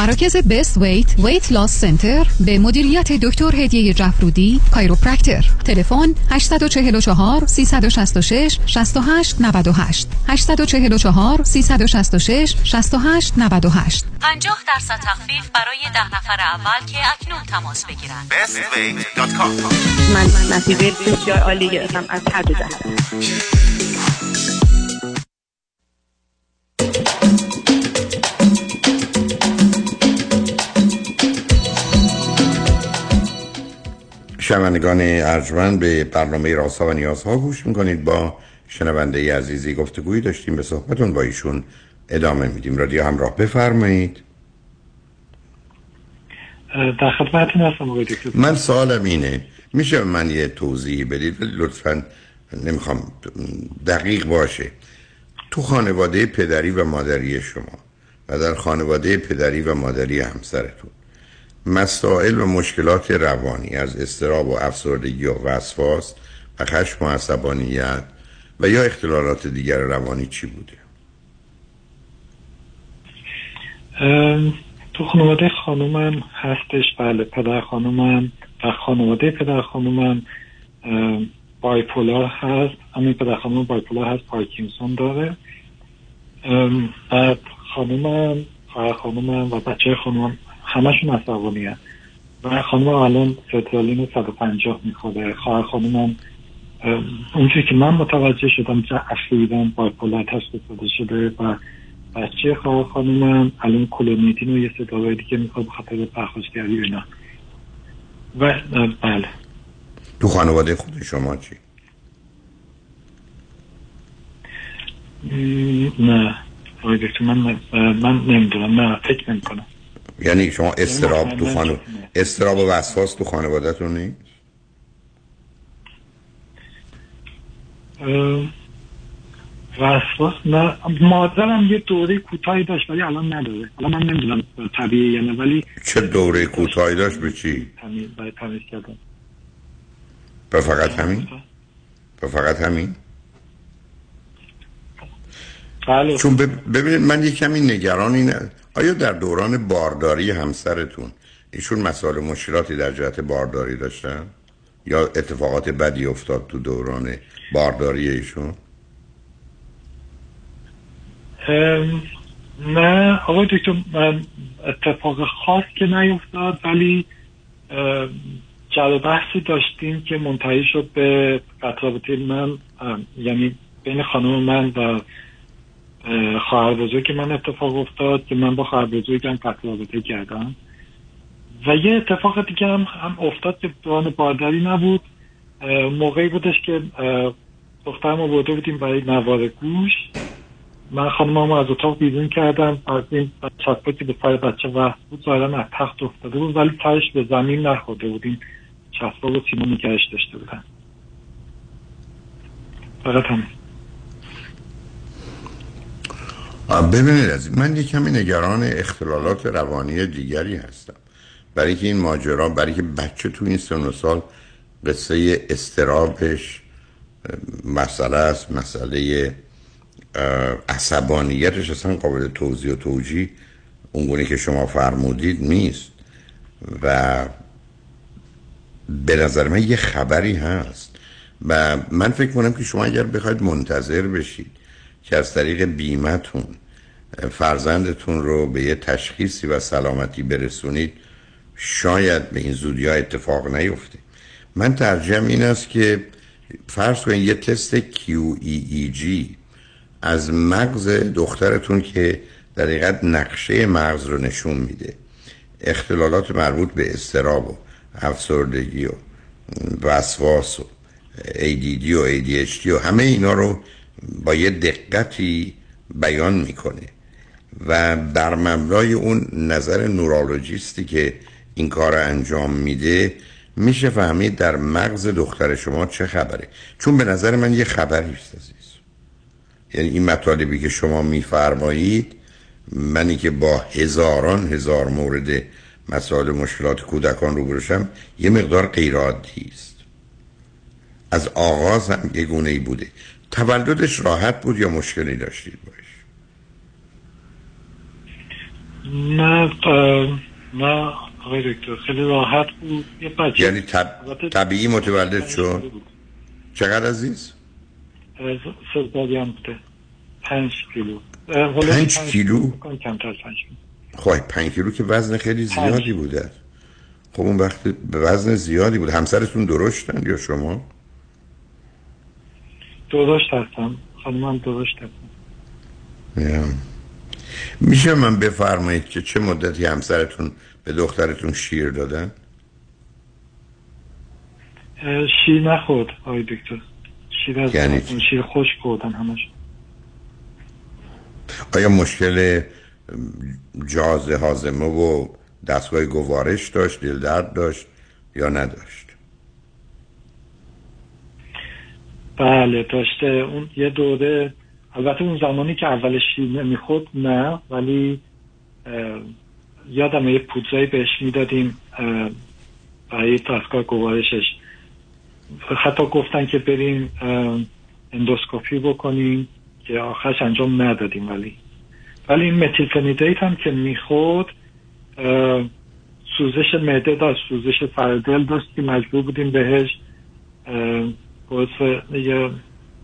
مراکز بست ویت ویت لاس سنتر به مدیریت دکتر هدیه جفرودی کایروپرکتر تلفن 844 366 68 98 844 366 68 98
50 درصد تخفیف برای ده نفر اول که اکنون تماس بگیرند.
Bestweight.com من نتیجه بسیار عالی گرفتم از هر دو جهت.
شنوندگان ارجمند به برنامه راسا و نیازها گوش می‌کنید. با شنونده عزیزی گفتگویی داشتیم به صحبتون با ایشون ادامه میدیم. رادیو همراه بفرمایید.
در خدمتتون هستم آقای دکتر.
من سوالم اینه. میشه من یه توضیح بدید؟ ولی لطفا نمی‌خوام دقیق باشه. تو خانواده پدری و مادری شما و در خانواده پدری و مادری همسرتون مسائل و مشکلات روانی از استراب و افسردگی و وسواس و خشم و عصبانیت و یا اختلالات دیگر روانی چی بوده؟
تو خانواده خانومم هستش بله پدر خانومم و خانواده پدر خانومم بایپولار هست همین پدر خانوم بایپولار هست پارکینسون داره. بعد خانومم خواهر خانومم و بچه خانومم همشون عصبانی هست و خانومم الان سترالین 150 می‌خوره. خواهر خانومم ام، اونجوری که من متوجه شدم چه اخیرا بایپولار تشخیص داده شده و بچه خواهر خانومم الان کلونیدین و یه سه دیگه می‌خواد به خاطر پرخاشگری اینا. و بله.
تو خانواده خود شما چی؟
نه. آقای دکتر من من نمی‌دونم. نه فکر نمی کنم
یعنی شما استراب تو خانو... استراب و وسواس تو خانوادهتون نیست؟
وسواس نه. مادرم یه دوره کوتاهی داشت ولی الان نداره. الان من نمی‌دونم طبیعی یا نه ولی
چه دوره کوتاهی داشت؟ به چی؟
برای تمیز کردن.
به فقط همین؟ به فقط همین؟
بله.
چون بب- ببینید من یه کمی نگران اینه آیا در دوران بارداری همسرتون ایشون مسائل و مشکلاتی در جهت بارداری داشتن؟ یا اتفاقات بدی افتاد تو دوران بارداری ایشون؟
نه. آقای دکتر من اتفاق خاص که نیفتاد ولی ام، جل و بحثی داشتیم که منتهی شد به قطع من یعنی بین خانم من و خواهر بزرگ من اتفاق افتاد که من با خواهر بزرگم قطع رابطه کردم. و یه اتفاق دیگه هم, هم افتاد که دوران بارداری نبود. موقعی بودش که دخترم برده بودیم برای نوار گوش. من خانمم از اتاق بیرون کردم. از این که به سر بچه وقت بود ظاهرا از تخت افتاده بود ولی سرش به زمین نخورده بود این چسبا رو سیما نگهش داشته بودن. فقط همین.
ببینید از من یه کمی نگران اختلالات روانی دیگری هستم. برای که این ماجرا برای که بچه تو این سن و سال قصه استرابش مسئله است مسئله عصبانیتش اصلا قابل توضیح و توجیه اونگونه که شما فرمودید نیست. و به نظر من یه خبری هست. و من فکر کنم که شما اگر بخواید منتظر بشید که از طریق بیمتون فرزندتون رو به یه تشخیصی و سلامتی برسونید شاید به این زودی ها اتفاق نیفته. من ترجیحم این است که فرض کنید یه تست QEEG از مغز دخترتون که در حقیقت نقشه مغز رو نشون میده. اختلالات مربوط به استراب و افسردگی و وسواس و ADD و ADHD و همه اینا رو با یه دقتی بیان می‌کنه. و در مبنای اون نظر نورولوژیستی که این کار انجام میده میشه فهمید در مغز دختر شما چه خبره. چون به نظر من یه خبری است عزیز. یعنی این مطالبی که شما میفرمایید منی که با هزاران هزار مورد مسائل مشکلات کودکان رو برشم یه مقدار غیر است. از آغاز هم یه گونه ای بوده. تولدش راحت بود یا مشکلی داشتید باش؟
نه نه آقای دکتر خیلی راحت بود. یه بچه
یعنی طب... طبیعی متولد شد؟ چقدر عزیز؟
سربالی هم بوده. پنج کیلو.
پنج کیلو؟
کمتر پنج کیلو.
خب پنج کیلو که وزن خیلی زیادی بوده. خب اون وقت به وزن زیادی بود. همسرتون درشتن یا شما؟
درشت هستم. خانمم درشت هستم.
میشه من بفرمایید که چه مدتی همسرتون به دخترتون شیر دادن؟
شیر نخورد آقای دکتر. شیر از
یعنی
شیر خشک خوردن همش.
آیا مشکل جاز هاضمه و دستگاه گوارش داشت دل درد داشت یا نداشت؟
بله داشته. اون یه دوره البته اون زمانی که اولش شیر نمی‌خورد نه ولی یادم یه پودرایی بهش می‌دادیم برای دستگاه گوارشش. حتی گفتن که بریم اندوسکوپی بکنیم که آخرش انجام ندادیم ولی. ولی این متیلفنیدیت هم که می‌خورد سوزش معده داشت سوزش سردل داشت که مجبور بودیم بهش باعث یه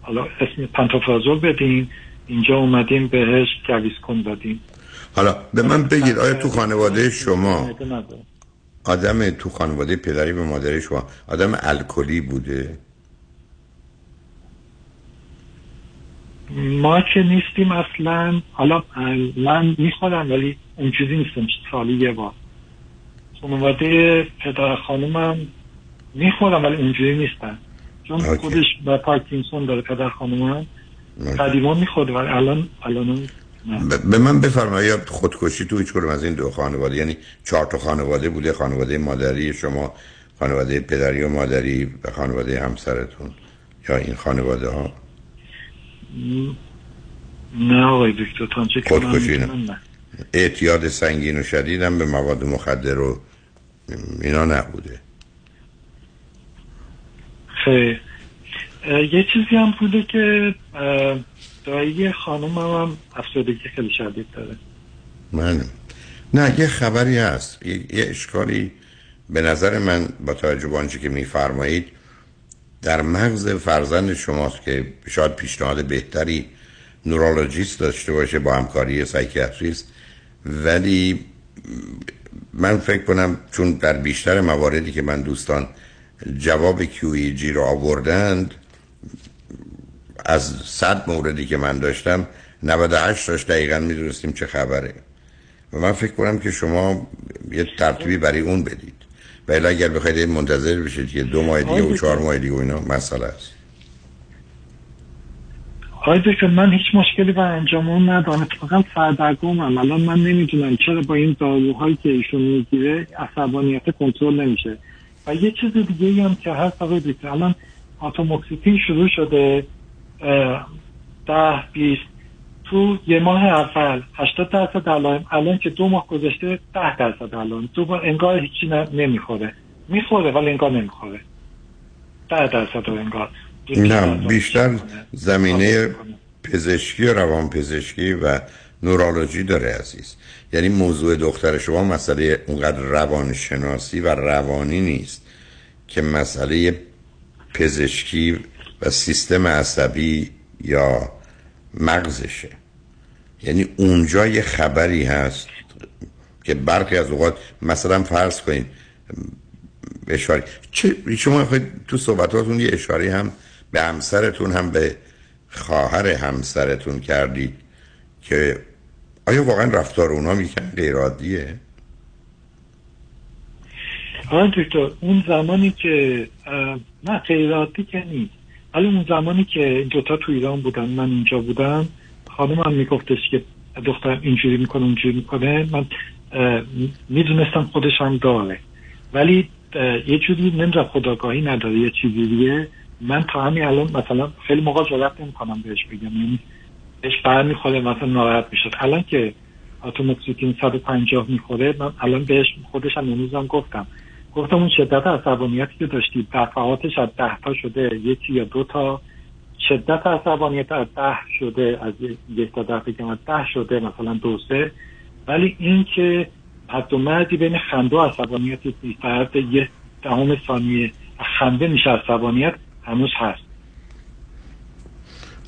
حالا اسم پنتوفرازول بدیم اینجا اومدیم بهش گویسکون دادیم.
حالا به من بگید آیا تو خانواده شما. آدم تو خانواده پدری و مادر شما آدم الکلی بوده؟
ما که نیستیم اصلا حالا من می‌خورم ولی اونجوری نیستم سالی یه بار. خانواده پدر خانومم می‌خورم ولی اونجوری نیستن. چون
اوکی.
خودش با پارکینسون داره پدر خانومم قدیما می‌خورد ولی الان الان
به من بفرمایید خودکشی تو هیچ از این دو خانواده یعنی چهار تا خانواده بوده خانواده مادری شما خانواده پدری و مادری و خانواده همسرتون یا این خانواده ها؟
نه آقای دکتر تانچه
خودکشی نه. اعتیاد سنگین و شدید هم به مواد مخدر و اینا نبوده.
اه، یه چیزی هم بوده که دایی خانومم هم افسردگی خیلی شدید داره.
من نه یه خبری هست. یه, یه اشکالی به نظر من با توجه به آنچه که میفرمایید در مغز فرزند شماست که شاید پیشنهاد بهتری نورولوژیست داشته باشه با همکاری سایکیاتریست. ولی من فکر کنم چون در بیشتر مواردی که من دوستان جواب QEG رو آوردند از صد موردی که من داشتم 98 تاش دقیقا می‌دونستیم چه خبره. و من فکر کنم که شما یه ترتیبی برای اون بدید. ولی اگر بخواید منتظر بشید که دو ماه دیگه و چهار ماه دیگه و اینا مسئله است.
آقای دکتر من هیچ مشکلی با انجام اون ندارم. اتفاقا سردرگمم الان من نمی‌دونم چرا با این داروهایی که ایشون می‌گیره عصبانیت کنترل نمیشه. و یه چیز دیگه هم که هست آقای دکتر الان آتوموکسیتین شروع شده ده بیست. تو یه ماه اول 80 درصد علائم الان که دو ماه گذشته 10 درصد علائم دو بار انگار هیچی نمی‌خوره. می‌خوره ولی انگار نمی‌خوره. 10 درصد انگار.
نه بیشتر زمینه پزشکی و روان پزشکی و نورولوژی داره عزیز. یعنی موضوع دختر شما مسئله اونقدر روانشناسی و روانی نیست که مسئله پزشکی و سیستم عصبی یا مغزشه. یعنی اونجا یه خبری هست که برخی از اوقات مثلا فرض کنید اشاره شما تو صحبتاتون یه اشاره هم به همسرتون هم به خواهر همسرتون کردید که آیا واقعا رفتار اونا میکن غیر عادیه
آقای دکتر اون زمانی که نه غیر عادی که نیست. ولی اون زمانی که این دوتا تو ایران بودن من اینجا بودم خانم هم میگفتش که دخترم اینجوری می‌کنه اونجوری می‌کنه. من می‌دونستم خودش هم داره. ولی یه جوری نمی‌دونم خداگاهی نداره یه چیزی دیگه من تا همین الان مثلا خیلی موقع جرأت نمی‌کنم بهش بگم. یعنی بهش بر می‌خوره مثلا ناراحت می‌شد. الان که اتوموکسیتین 150 می‌خوره من الان بهش خودش هم امروزم گفتم. گفتم اون شدت عصبانیتی که داشتی دفعاتش از ده تا شده یکی یا دو تا. شدت عصبانیت از ده شده از یک تا ده فکر کنم ده شده مثلا دو سه. ولی این که حد و مردی بین خنده و عصبانیت فرد یه دهم ثانیه خنده میشه عصبانیت هنوز هست.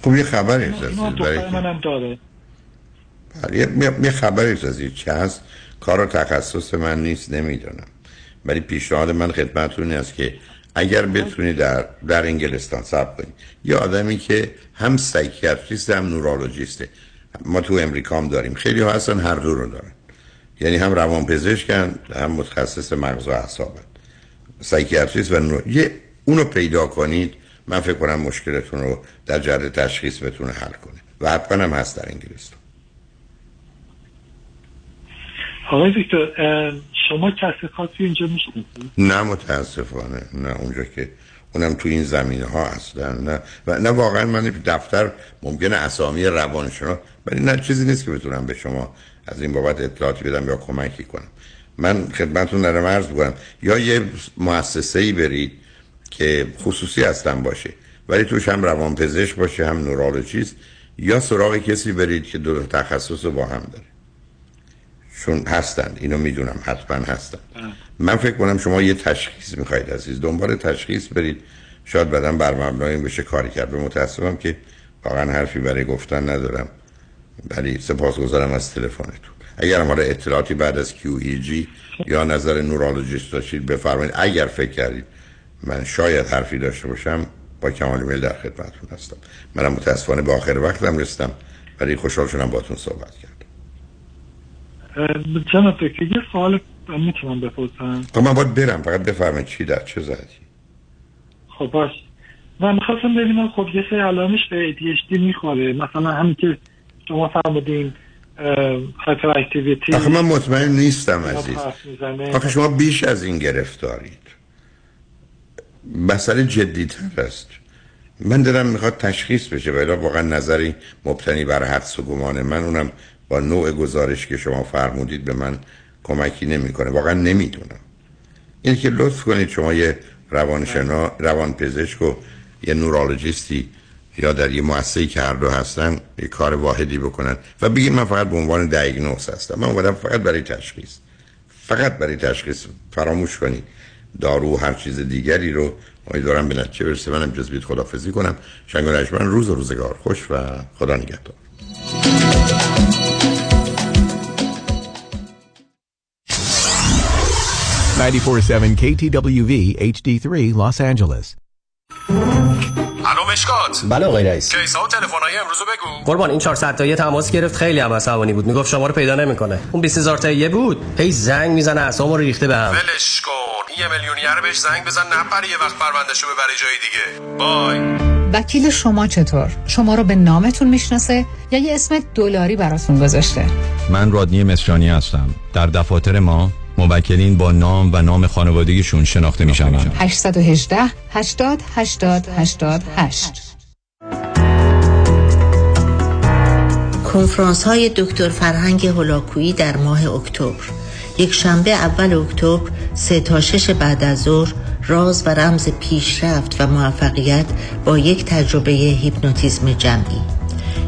خب یه
اینو
عزیز، برای
منم داره.
بله، یه, خبری عزیز چه هست؟ کار و تخصص من نیست نمی‌دونم. ولی پیشنهاد من خدمتتون است که اگر بتونی در در انگلستان صبر کنید یه آدمی که هم psychiatrist هم neurologist ه. ما تو امریکا هم داریم. خیلی ها هستن هر دو رو دارن. یعنی هم روان پزشکن هم متخصص مغز و اعصابن. psychiatrist و neuro... یه اونو پیدا کنید من فکر کنم مشکلتون رو در جهت تشخیص بتونه حل کنه. و حتما هم هست در انگلستان
آقای دکتر شما کسی خاصی اینجا می‌شناسید
نه متاسفانه. نه اونجا که اونم تو این زمینه ها هستن. نه و نه واقعا من دفتر ممکنه اسامی روانشناس ولی نه چیزی نیست که بتونم به شما از این بابت اطلاعاتی بدم یا کمکی کنم. من خدمتتون دارم عرض بکنم یا یه مؤسسه ای برید که خصوصی هستن باشه. ولی توش هم روانپزشک باشه هم نورولوژیست یا سراغ کسی برید که دو تخصص رو با هم داره. چون هستند اینو می‌دونم حتما هستن. من فکر کنم شما یه تشخیص می‌خواید عزیز. دنبال تشخیص برید. شاید بعدا بر مبنای این بشه کاری کرد. به متاسفم که واقعا حرفی برای گفتن ندارم. ولی سپاسگزارم از تلفنتون. اگر حالا اطلاعاتی بعد از QEG یا نظر نورولوژیست داشتید بفرمایید. اگر فکر کردید من شاید حرفی داشته باشم با کمال میل در خدمتتون هستم. منم متاسفانه به آخر وقتم رسیدم ولی خوشحال شدم باتون صحبت کرد
اه، جناب دکتر یه سوال می‌تونم بپرسم؟
خب من باید برم فقط بفرمایید چی در چه زدی
خب باش. من می‌خواستم ببینم خب یه سری علامش به ADHD می‌خوره. مثلا همین که شما فرمودین هایپر اکتیویتی
آخه من مطمئن نیستم عزیز. آخه شما بیش از این گرفتارید مسئله جدیتر است. من دلم می‌خواد تشخیص بشه ولی واقعا نظری مبتنی بر حدس و گمان من اونم با نوع گزارش که شما فرمودید به من کمکی نمی‌کنه. واقعا نمی‌دونم. این که لطف کنید شما یه روانشنا روانپزشک و یه نورولوژیستی یا در یه مؤسسه‌ای که هر دو هستن یه کار واحدی بکنن و بگید من فقط به عنوان دیاگنوز هستم. من اومدم فقط برای تشخیص. فقط برای تشخیص فراموش کنید. دارو و هر چیز دیگری رو امیدوارم به نتیجه برسه. منم جز بید خدافزی کنم. شنگ و نجمن روز و روزگار. خوش و خدا نگهدار.
947 KTWV HD3 Los Angeles.
الو مشکات.
بله آقای رئیس.
کیسا و تلفن‌های امروز بگو.
قربان این 400 تایی تماس گرفت. خیلی هم عصبانی بود. می‌گفت شما رو پیدا نمی‌کنه. اون 20000 تایی بود. هی زنگ می‌زنه اعصابمو رو ریخته بهم
ولش کن. یه میلیونیر بهش زنگ بزن نپره یه وقت پروندهشو ببره جای دیگه. بای
وکیل شما چطور؟ شما رو به نامتون می‌شناسه یا یه اسم دلاری براتون گذاشته؟
من رادنی مصریانی هستم. در دفاتر ما موکلین با نام و نام خانوادگیشون شناخته می شوند
818 80 80 88
کنفرانس های دکتر فرهنگ هولاکویی در ماه اکتبر. یک شنبه اول اکتبر سه تا شش بعد از ظهر راز و رمز پیشرفت و موفقیت با یک تجربه هیپنوتیزم جمعی.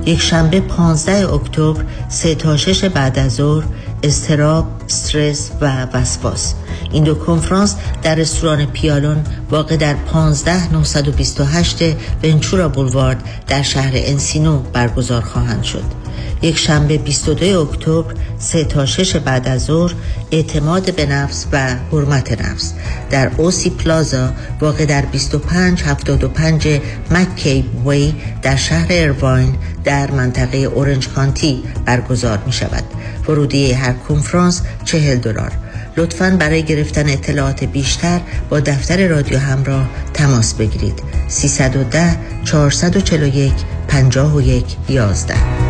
یک شنبه 15 اکتبر سه تا شش بعد از ظهر استراب، استرس و وسواس. این دو کنفرانس در رستوران پیالون واقع در 15928 ونچورا بولوارد در شهر انسینو برگزار خواهند شد. یک شنبه 22 اکتبر 3 تا 6 بعد از ظهر اعتماد به نفس و حرمت نفس. در اوسی پلازا واقع در 2575 مکیب وی در شهر ارواین در منطقه اورنج کانتی برگزار می شود ورودی هر کنفرانس 40 دلار. لطفا برای گرفتن اطلاعات بیشتر با دفتر رادیو همراه تماس بگیرید. 310 441 51 11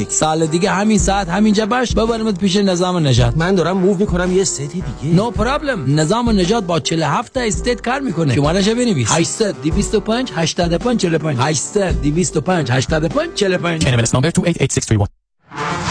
سال دیگه همین ساعت همینجا باش. ببرمت پیش نظام نجات
من دارم موو می‌کنم یه ستی دیگه.
نو no پرابلم نظام نجات با 47 تا استیت کار می‌کنه. شمارهش بنویس. 800 225 85 45 800 225 85 45
NMLS number 288631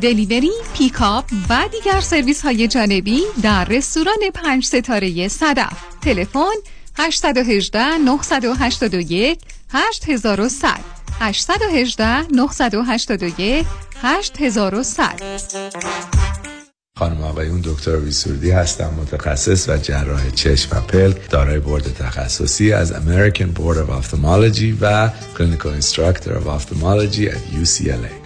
delivery، pickup و دیگر سرویس های جانبی در رستوران پنج ستاره صدف. تلفن 818 981 8100 818 981 8100
خانم آقایون دکتر ری سرودی هستم متخصص و جراح چشم و پلک دارای بورد تخصصی از American Board of Ophthalmology و Clinical Instructor of Ophthalmology at UCLA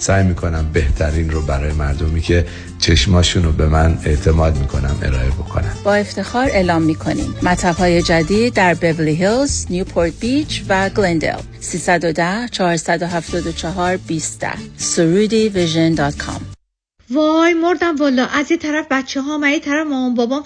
سعی می‌کنم بهترین رو برای مردمی که چشماشون رو به من اعتماد می‌کنم ارائه بکنم.
با افتخار اعلام می‌کنیم. مطب های جدید در بورلی هیلز، نیوپورت بیچ و گلندل 310 474 20 Soroudi Vision dot com.
وای مردم والا از یه طرف بچه ها و یه طرف مامان بابام